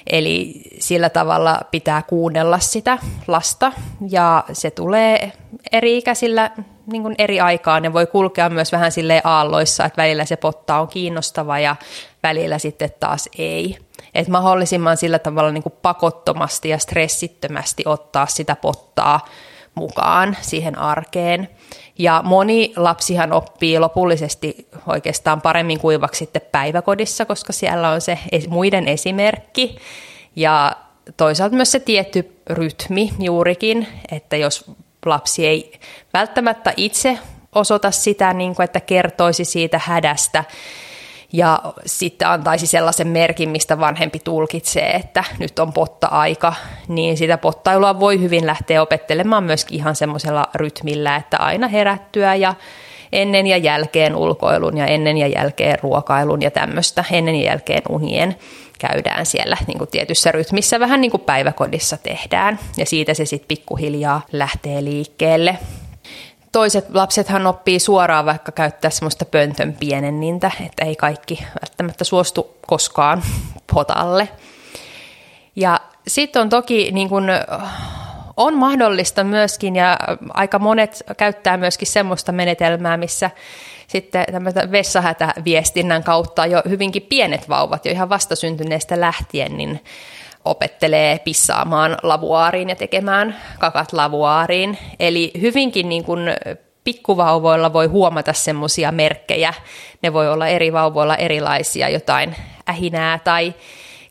Eli sillä tavalla pitää kuunnella sitä lasta ja se tulee eri ikäisillä niin kuin eri aikaan. Ne voi kulkea myös vähän sille aalloissa, että välillä se potta on kiinnostava ja välillä sitten taas ei. Että mahdollisimman sillä tavalla niin kuin pakottomasti ja stressittömästi ottaa sitä pottaa mukaan siihen arkeen. Ja moni lapsihan oppii lopullisesti oikeastaan paremmin kuivaksi sitten päiväkodissa, koska siellä on se muiden esimerkki. Ja toisaalta myös se tietty rytmi juurikin, että jos lapsi ei välttämättä itse osoita sitä, niin kuin, että kertoisi siitä hädästä, ja sitten antaisi sellaisen merkin, mistä vanhempi tulkitsee, että nyt on potta-aika, niin sitä pottailua voi hyvin lähteä opettelemaan myöskin ihan semmoisella rytmillä, että aina herättyä ja ennen ja jälkeen ulkoilun ja ennen ja jälkeen ruokailun ja tämmöistä, ennen ja jälkeen unien. käydään siellä niin kuin tietyssä rytmissä, vähän niin kuin päiväkodissa tehdään. Ja siitä se sitten pikkuhiljaa lähtee liikkeelle. Toiset lapsethan oppii suoraan vaikka käyttää semmoista pöntön pienennintä, että ei kaikki välttämättä suostu koskaan potalle. Ja sitten on toki niin kun, on mahdollista myöskin, ja aika monet käyttää myöskin semmoista menetelmää, missä sitten vessahätäviestinnän kautta jo hyvinkin pienet vauvat, jo ihan vastasyntyneestä lähtien, niin opettelee pissaamaan lavuaariin ja tekemään kakat lavuaariin. Eli hyvinkin niin kuin pikkuvauvoilla voi huomata semmoisia merkkejä. Ne voi olla eri vauvoilla erilaisia, jotain ähinää tai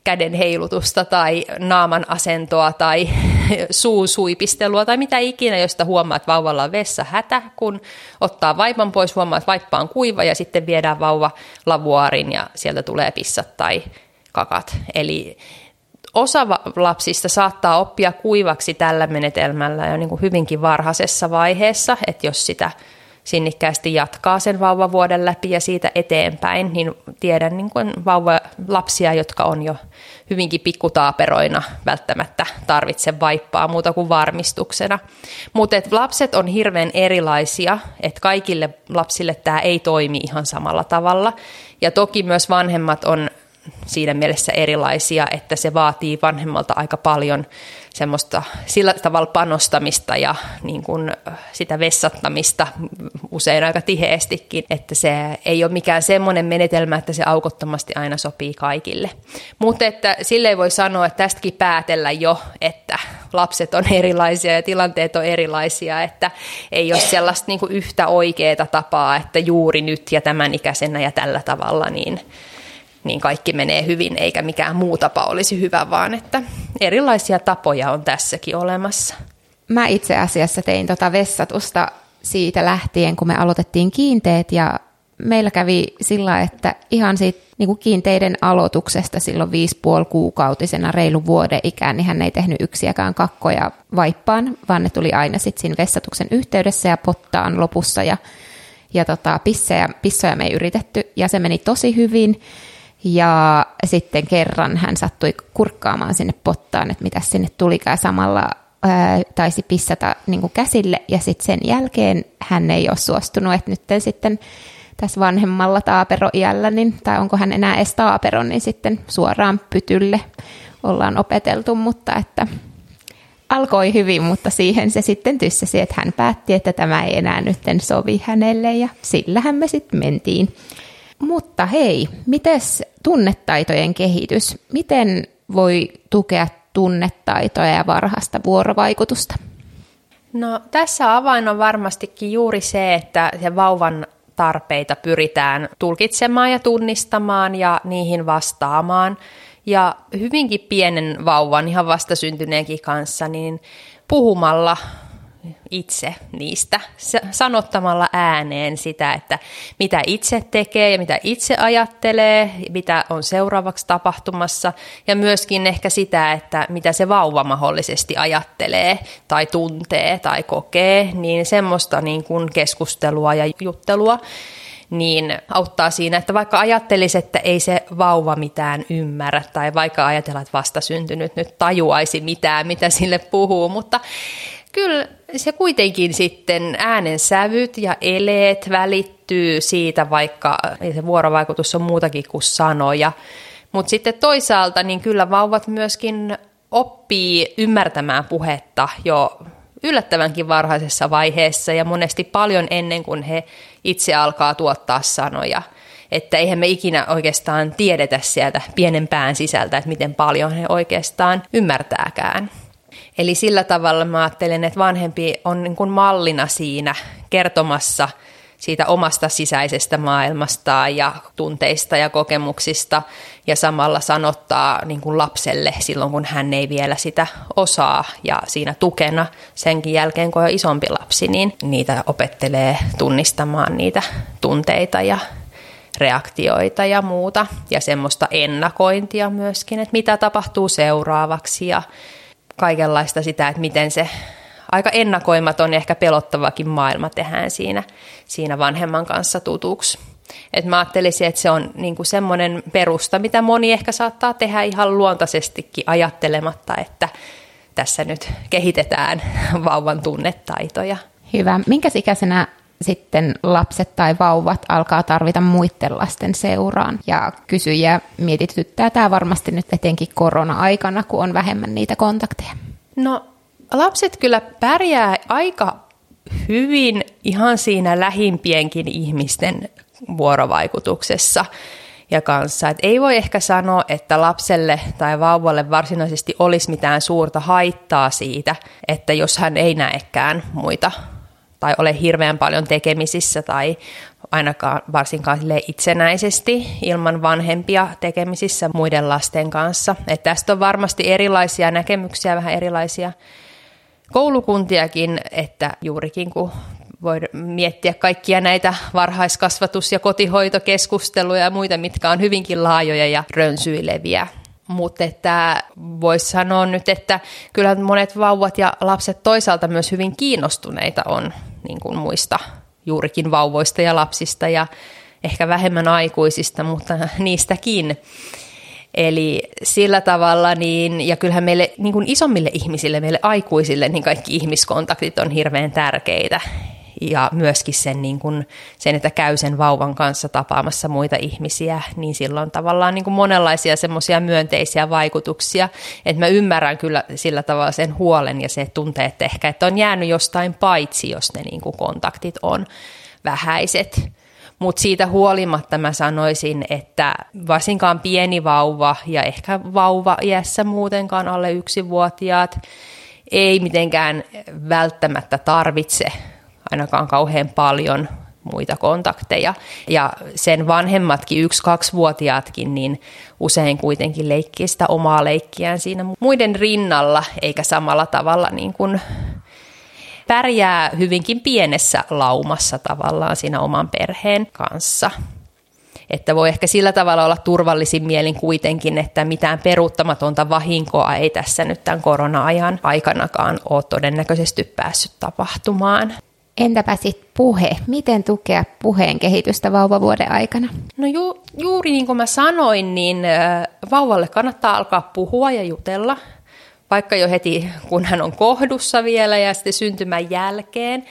käden heilutusta tai naaman asentoa tai suun suipistelua tai mitä ikinä, josta huomaa, että vauvalla on vessa hätä, kun ottaa vaipan pois, huomaa, että vaippa on kuiva ja sitten viedään vauva lavuaarin ja sieltä tulee pissat tai kakat. Eli osa lapsista saattaa oppia kuivaksi tällä menetelmällä jo niin kuin hyvinkin varhaisessa vaiheessa, että jos sitä sinnikkäästi jatkaa sen vauvavuoden läpi ja siitä eteenpäin, niin tiedän niin kuin vauva, lapsia, jotka on jo hyvinkin pikkutaaperoina välttämättä tarvitse vaippaa muuta kuin varmistuksena. Mutta lapset on hirveän erilaisia, että kaikille lapsille tämä ei toimi ihan samalla tavalla. Ja toki myös vanhemmat on siinä mielessä erilaisia, että se vaatii vanhemmalta aika paljon semmoista sillä tavalla panostamista ja niin kuin sitä vessattamista usein aika tiheestikin, että se ei ole mikään semmoinen menetelmä, että se aukottomasti aina sopii kaikille. Mutta että sille voi sanoa, että tästäkin päätellä jo, että lapset on erilaisia ja tilanteet on erilaisia, että ei ole sellaista niin kuin yhtä oikeaa tapaa, että juuri nyt ja tämän ikäisenä ja tällä tavalla, niin niin kaikki menee hyvin, eikä mikään muu tapa olisi hyvä, vaan että erilaisia tapoja on tässäkin olemassa. Mä itse asiassa tein tota vessatusta siitä lähtien, kun me aloitettiin kiinteet ja meillä kävi sillä, että ihan siitä niin kuin kiinteiden aloituksesta silloin viisi puoli kuukautisena reilu vuoden ikään, niin hän ei tehnyt yksiäkään kakkoja vaippaan, vaan ne tuli aina sitten siinä vessatuksen yhteydessä ja pottaan lopussa ja, ja tota, pisseja, pissoja me ei yritetty ja se meni tosi hyvin. Ja sitten kerran hän sattui kurkkaamaan sinne pottaan, että mitä sinne tulikaan samalla ää, taisi pissata niin käsille. Ja sitten sen jälkeen hän ei ole suostunut, että nyt sitten tässä vanhemmalla taaperoiällä, niin, tai onko hän enää edes taapero, niin sitten suoraan pytylle ollaan opeteltu, mutta että alkoi hyvin, mutta siihen se sitten tyssäsi, että hän päätti, että tämä ei enää nyt sovi hänelle. Ja sillähän me sitten mentiin. Mutta hei, mites tunnetaitojen kehitys? Miten voi tukea tunnetaitoja ja varhaista vuorovaikutusta? No tässä avain on varmastikin juuri se, että se vauvan tarpeita pyritään tulkitsemaan ja tunnistamaan ja niihin vastaamaan. Ja hyvinkin pienen vauvan, ihan vastasyntyneenkin kanssa, niin puhumalla itse niistä, sanottamalla ääneen sitä, että mitä itse tekee ja mitä itse ajattelee, mitä on seuraavaksi tapahtumassa. Ja myöskin ehkä sitä, että mitä se vauva mahdollisesti ajattelee tai tuntee tai kokee, niin semmoista niin kuin keskustelua ja juttelua niin auttaa siinä, että vaikka ajattelisi, että ei se vauva mitään ymmärrä, tai vaikka ajatella, että vastasyntynyt nyt tajuaisi mitään, mitä sille puhuu, mutta kyllä se kuitenkin sitten äänensävyt ja eleet välittyy siitä, vaikka se vuorovaikutus on muutakin kuin sanoja. Mutta sitten toisaalta niin kyllä vauvat myöskin oppii ymmärtämään puhetta jo yllättävänkin varhaisessa vaiheessa ja monesti paljon ennen kuin he itse alkaa tuottaa sanoja. Että eihän me ikinä oikeastaan tiedetä sieltä pienen pään sisältä, että miten paljon he oikeastaan ymmärtääkään. Eli sillä tavalla mä ajattelen, että vanhempi on niin kuin mallina siinä kertomassa siitä omasta sisäisestä maailmastaan ja tunteista ja kokemuksista ja samalla sanottaa niin kuin lapselle silloin, kun hän ei vielä sitä osaa ja siinä tukena senkin jälkeen, kun on isompi lapsi, niin niitä opettelee tunnistamaan niitä tunteita ja reaktioita ja muuta ja semmoista ennakointia myöskin, että mitä tapahtuu seuraavaksi ja kaikenlaista sitä, että miten se aika ennakoimaton ja ehkä pelottavakin maailma tehdään siinä, siinä vanhemman kanssa tutuksi. Et mä ajattelisin, että se on niinku semmoinen perusta, mitä moni ehkä saattaa tehdä ihan luontaisestikin ajattelematta, että tässä nyt kehitetään vauvan tunnetaitoja. Hyvä. Minkä ikäisenä sitten lapset tai vauvat alkaa tarvita muiden lasten seuraan. Ja kysyjä mietityttää tämä varmasti nyt etenkin korona-aikana, kun on vähemmän niitä kontakteja. No lapset kyllä pärjää aika hyvin ihan siinä lähimpienkin ihmisten vuorovaikutuksessa ja kanssa. Et ei voi ehkä sanoa, että lapselle tai vauvalle varsinaisesti olisi mitään suurta haittaa siitä, että jos hän ei näekään muita tai ole hirveän paljon tekemisissä tai ainakaan varsinkaan itsenäisesti ilman vanhempia tekemisissä muiden lasten kanssa. Et tästä on varmasti erilaisia näkemyksiä, vähän erilaisia koulukuntiakin, että juurikin kun voi miettiä kaikkia näitä varhaiskasvatus- ja kotihoitokeskusteluja ja muita, mitkä on hyvinkin laajoja ja rönsyileviä. Mutta että voisi sanoa nyt, että kyllä monet vauvat ja lapset toisaalta myös hyvin kiinnostuneita on niin kuin muista juurikin vauvoista ja lapsista ja ehkä vähemmän aikuisista, mutta niistäkin. Eli sillä tavalla, niin, ja kyllähän meille niin kuin isommille ihmisille, meille aikuisille, niin kaikki ihmiskontaktit on hirveän tärkeitä ja myöskin sen, niin kuin, sen, että käy sen vauvan kanssa tapaamassa muita ihmisiä, niin silloin tavallaan niin kuin monenlaisia semmoisia myönteisiä vaikutuksia, että mä ymmärrän kyllä sillä tavalla sen huolen ja se tunteet ehkä, että on jäänyt jostain paitsi, jos ne niin kuin kontaktit on vähäiset. Mutta siitä huolimatta mä sanoisin, että varsinkaan pieni vauva ja ehkä vauva iässä muutenkaan alle yksivuotiaat ei mitenkään välttämättä tarvitse ainakaan kauhean paljon muita kontakteja. Ja sen vanhemmatkin, yksi-kaksivuotiaatkin, niin usein kuitenkin leikkii sitä omaa leikkiään siinä muiden rinnalla, eikä samalla tavalla niin kuin pärjää hyvinkin pienessä laumassa tavallaan siinä oman perheen kanssa. Että voi ehkä sillä tavalla olla turvallisin mielin kuitenkin, että mitään peruuttamatonta vahinkoa ei tässä nyt tämän korona-ajan aikanakaan ole todennäköisesti päässyt tapahtumaan. Entäpä sitten puhe? Miten tukea puheen kehitystä vauvavuoden aikana? No ju, juuri niin kuin mä sanoin, niin vauvalle kannattaa alkaa puhua ja jutella, vaikka jo heti kun hän on kohdussa vielä ja sitten syntymän jälkeen.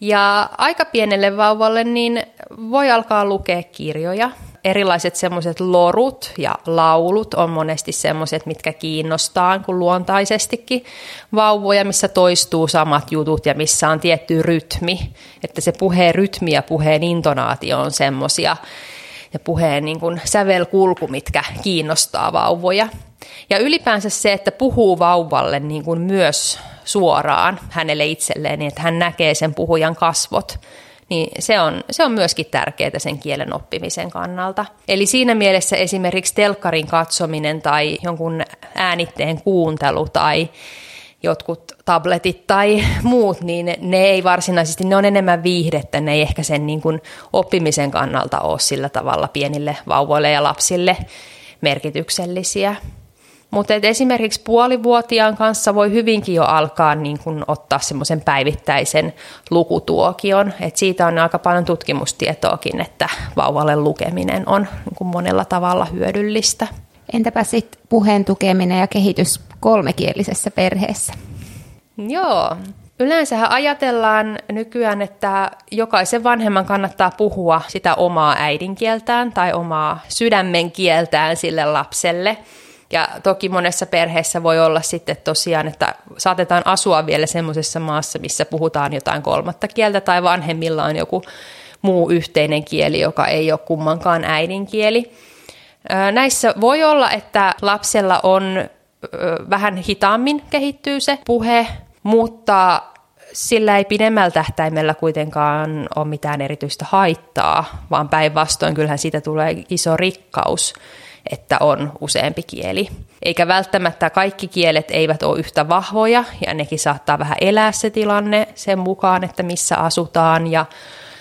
Ja aika pienelle vauvalle niin voi alkaa lukea kirjoja erilaiset semmoiset lorut ja laulut on monesti semmoiset, mitkä kiinnostaa kuin luontaisestikin vauvoja, missä toistuu samat jutut ja missä on tietty rytmi. Että se puheen rytmi ja puheen intonaatio on semmoisia ja puheen niin kuin sävelkulku, mitkä kiinnostaa vauvoja. Ja ylipäänsä se, että puhuu vauvalle niin kuin myös suoraan hänelle itselleen, niin että hän näkee sen puhujan kasvot niin se on, se on myöskin tärkeää sen kielen oppimisen kannalta. Eli siinä mielessä esimerkiksi telkkarin katsominen tai jonkun äänitteen kuuntelu tai jotkut tabletit tai muut, niin ne ei varsinaisesti, ne on enemmän viihdettä, ne ei ehkä sen niin kuin oppimisen kannalta ole sillä tavalla pienille vauvoille ja lapsille merkityksellisiä. Mutta esimerkiksi puolivuotiaan kanssa voi hyvinkin jo alkaa niin kun ottaa semmoisen päivittäisen lukutuokion. Et siitä on aika paljon tutkimustietoakin, että vauvalle lukeminen on niin kun monella tavalla hyödyllistä. Entäpä sitten puheen tukeminen ja kehitys kolmekielisessä perheessä? Joo, Yleensähän ajatellaan nykyään, että jokaisen vanhemman kannattaa puhua sitä omaa äidinkieltään tai omaa sydämen kieltään sille lapselle – ja toki monessa perheessä voi olla sitten tosiaan, että saatetaan asua vielä semmoisessa maassa, missä puhutaan jotain kolmatta kieltä tai vanhemmilla on joku muu yhteinen kieli, joka ei ole kummankaan äidinkieli. Näissä voi olla, että lapsella on vähän hitaammin kehittyy se puhe, mutta sillä ei pidemmällä tähtäimellä kuitenkaan ole mitään erityistä haittaa, vaan päinvastoin kyllähän siitä tulee iso rikkaus että on useampi kieli. Eikä välttämättä kaikki kielet eivät ole yhtä vahvoja ja nekin saattaa vähän elää se tilanne sen mukaan, että missä asutaan ja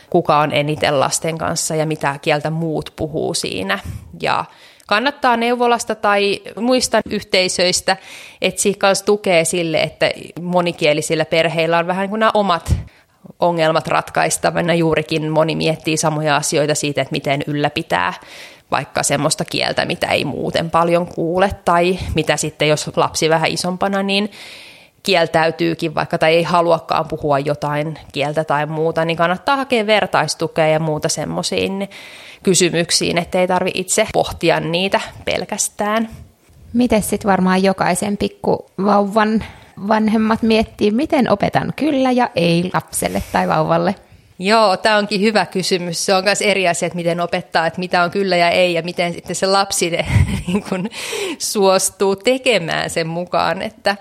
kuka on eniten lasten kanssa ja mitä kieltä muut puhuu siinä. Ja kannattaa neuvolasta tai muista yhteisöistä etsiä myös tukea sille, että monikielisillä perheillä on vähän kuin nämä omat ongelmat ratkaistavana. Juurikin moni miettii samoja asioita siitä, että miten ylläpitää vaikka semmoista kieltä, mitä ei muuten paljon kuule, tai mitä sitten, jos lapsi vähän isompana, niin kieltäytyykin vaikka tai ei haluakaan puhua jotain kieltä tai muuta, niin kannattaa hakea vertaistukea ja muuta semmoisiin kysymyksiin, ettei tarvi itse pohtia niitä pelkästään. Miten sitten varmaan jokaisen pikkuvauvan vanhemmat miettii, miten opetan kyllä ja ei lapselle tai vauvalle? Joo, tämä onkin hyvä kysymys. Se on myös eri asia, että miten opettaa, että mitä on kyllä ja ei, ja miten sitten se lapsi niin kun, suostuu tekemään sen mukaan. Että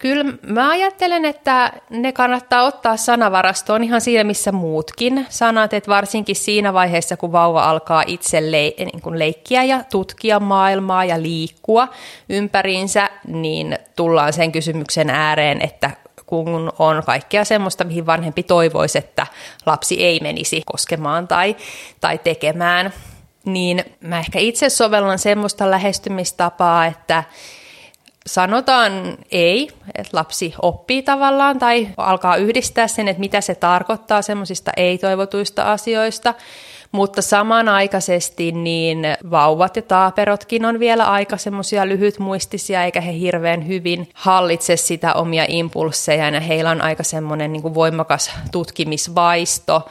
Kyllä mä ajattelen, että ne kannattaa ottaa sanavarastoon ihan siinä, missä muutkin sanat, että varsinkin siinä vaiheessa, kun vauva alkaa itse le- niin kuin leikkiä ja tutkia maailmaa ja liikkua ympäriinsä, niin tullaan sen kysymyksen ääreen, että kun on kaikkea semmoista, mihin vanhempi toivoisi, että lapsi ei menisi koskemaan tai, tai tekemään, niin mä ehkä itse sovellan semmoista lähestymistapaa, että sanotaan ei, että lapsi oppii tavallaan tai alkaa yhdistää sen, että mitä se tarkoittaa semmoisista ei-toivotuista asioista, mutta samanaikaisesti niin vauvat ja taaperotkin on vielä aika semmoisia lyhytmuistisia, eikä he hirveän hyvin hallitse sitä omia impulsseja, ja heillä on aika semmoinen niin voimakas tutkimisvaisto,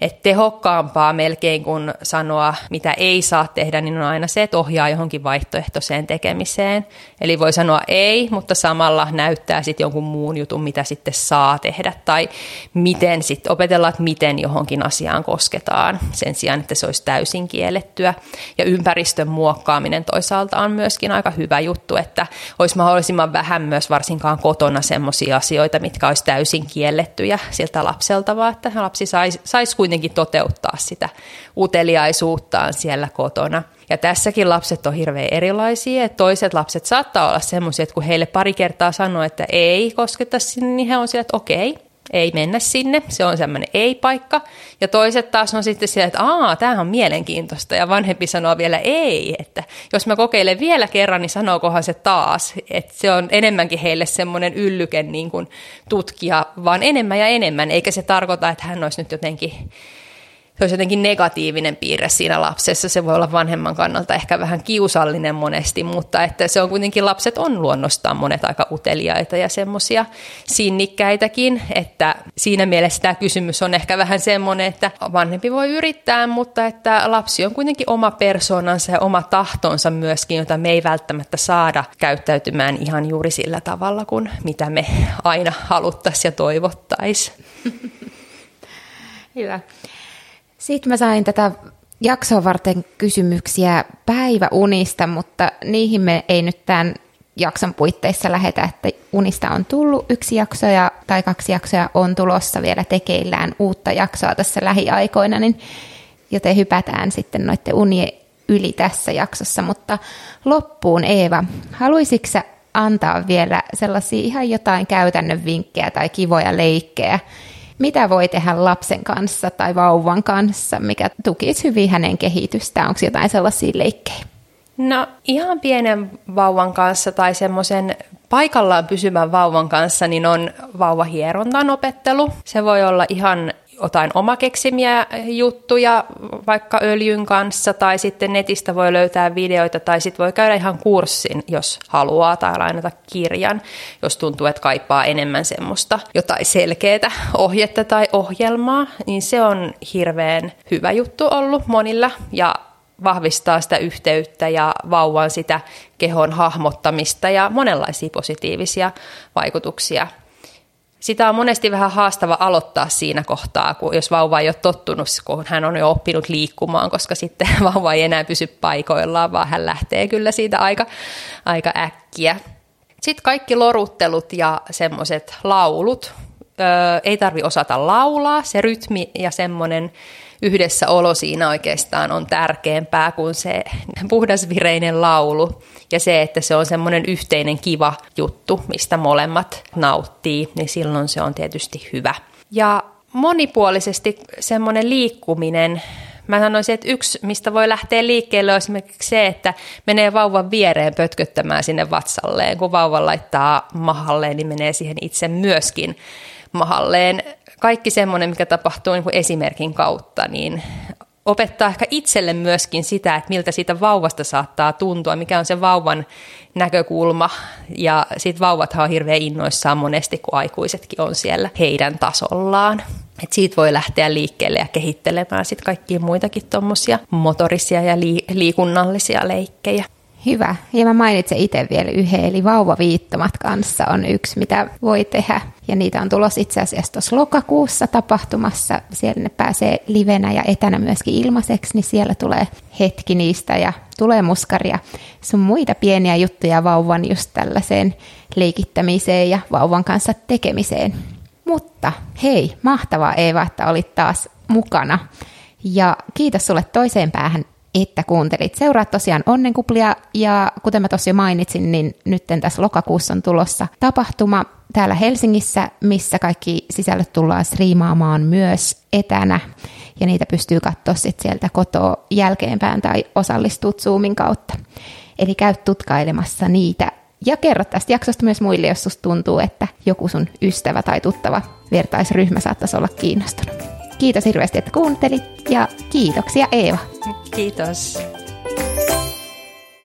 että tehokkaampaa melkein kuin sanoa, mitä ei saa tehdä, niin on aina se, että ohjaa johonkin vaihtoehtoiseen tekemiseen. Eli voi sanoa ei, mutta samalla näyttää sitten jonkun muun jutun, mitä sitten saa tehdä, tai miten sitten opetellaan, että miten johonkin asiaan kosketaan, sen sijaan, että se olisi täysin kiellettyä. Ja ympäristön muokkaaminen toisaalta on myöskin aika hyvä juttu, että olisi mahdollisimman vähän myös varsinkaan kotona semmoisia asioita, mitkä olisi täysin kiellettyjä siltä lapselta, vaan että lapsi saisi sais kuitenkin toteuttaa sitä uteliaisuuttaan siellä kotona. Ja tässäkin lapset on hirveän erilaisia, toiset lapset saattaa olla semmoisia, että kun heille pari kertaa sanoo, että ei kosketa sinne, niin he on siellä, että okei, ei mennä sinne, se on semmoinen ei-paikka. Ja toiset taas on sitten siellä, että aa, tämähän on mielenkiintoista, ja vanhempi sanoo vielä ei, että jos mä kokeilen vielä kerran, niin sanookohan se taas, että se on enemmänkin heille semmoinen yllyke niin kuin tutkia, vaan enemmän ja enemmän, eikä se tarkoita, että hän olisi nyt jotenkin se olisi jotenkin negatiivinen piirre siinä lapsessa. Se voi olla vanhemman kannalta ehkä vähän kiusallinen monesti, mutta että se on kuitenkin, lapset on luonnostaan monet aika uteliaita ja semmoisia sinnikkäitäkin, että siinä mielessä tämä kysymys on ehkä vähän semmoinen, että vanhempi voi yrittää, mutta että lapsi on kuitenkin oma persoonansa ja oma tahtonsa myöskin, jota me ei välttämättä saada käyttäytymään ihan juuri sillä tavalla kuin mitä me aina haluttaisiin ja toivottaisiin. Hyvä. Sitten mä sain tätä jaksoa varten kysymyksiä päiväunista, mutta niihin me ei nyt tämän jakson puitteissa lähetä, että unista on tullut yksi jakso ja, tai kaksi jaksoa on tulossa vielä tekeillään uutta jaksoa tässä lähiaikoina, niin joten hypätään sitten noiden unien yli tässä jaksossa, mutta loppuun Eeva, haluaisitko antaa vielä sellaisia ihan jotain käytännön vinkkejä tai kivoja leikkejä, mitä voi tehdä lapsen kanssa tai vauvan kanssa, mikä tukisi hyvin hänen kehitystään? Onko jotain sellaisia leikkejä? No ihan pienen vauvan kanssa tai semmoisen paikallaan pysyvän vauvan kanssa, niin on vauvahierontan opettelu. Se voi olla ihan jotain omakeksimiä juttuja vaikka öljyn kanssa tai sitten netistä voi löytää videoita tai sitten voi käydä ihan kurssin, jos haluaa tai lainata kirjan, jos tuntuu, että kaipaa enemmän semmoista jotain selkeää ohjetta tai ohjelmaa, niin se on hirveän hyvä juttu ollut monilla ja vahvistaa sitä yhteyttä ja vauvan sitä kehon hahmottamista ja monenlaisia positiivisia vaikutuksia sitä on monesti vähän haastava aloittaa siinä kohtaa, kun jos vauva ei ole tottunut, kun hän on jo oppinut liikkumaan, koska sitten vauva ei enää pysy paikoillaan, vaan hän lähtee kyllä siitä aika, aika äkkiä. Sitten kaikki loruttelut ja semmoiset laulut. Öö, ei tarvi osata laulaa, se rytmi ja semmoinen yhdessäolo siinä oikeastaan on tärkeämpää kuin se puhdasvireinen laulu. Ja se, että se on semmoinen yhteinen kiva juttu, mistä molemmat nauttii, niin silloin se on tietysti hyvä. Ja monipuolisesti semmoinen liikkuminen, Mä sanoisin, että yksi, mistä voi lähteä liikkeelle, on esimerkiksi se, että menee vauvan viereen pötköttämään sinne vatsalleen. Kun vauva laittaa mahalleen, niin menee siihen itse myöskin mahalleen kaikki semmoinen, mikä tapahtuu niin kuin esimerkin kautta, niin opettaa ehkä itselle myöskin sitä, että miltä siitä vauvasta saattaa tuntua, mikä on se vauvan näkökulma. Ja sitten vauvathan on hirveän innoissaan monesti, kun aikuisetkin on siellä heidän tasollaan. Et siitä voi lähteä liikkeelle ja kehittelemään sitten kaikkia muitakin tuommoisia motorisia ja liikunnallisia leikkejä. Hyvä. Ja mä mainitsen itse vielä yhden, eli vauvaviittomat kanssa on yksi, mitä voi tehdä. Ja niitä on tulossa itse asiassa tuossa lokakuussa tapahtumassa. Siellä ne pääsee livenä ja etänä myöskin ilmaiseksi, niin siellä tulee hetki niistä ja tulee muskaria. Sun muita pieniä juttuja vauvan just tällaiseen leikittämiseen ja vauvan kanssa tekemiseen. Mutta hei, mahtavaa Eeva, että olit taas mukana. Ja kiitos sulle toiseen päähän että kuuntelit. Seuraa tosiaan onnenkuplia ja kuten mä tosiaan mainitsin, niin nyt tässä lokakuussa on tulossa tapahtuma täällä Helsingissä, missä kaikki sisällöt tullaan striimaamaan myös etänä ja niitä pystyy katsoa sitten sieltä kotoa jälkeenpäin tai osallistua Zoomin kautta. Eli käy tutkailemassa niitä ja kerro tästä jaksosta myös muille, jos susta tuntuu, että joku sun ystävä tai tuttava vertaisryhmä saattaisi olla kiinnostunut. Kiitos hirveästi, että kuuntelit ja kiitoksia Eeva. Kiitos.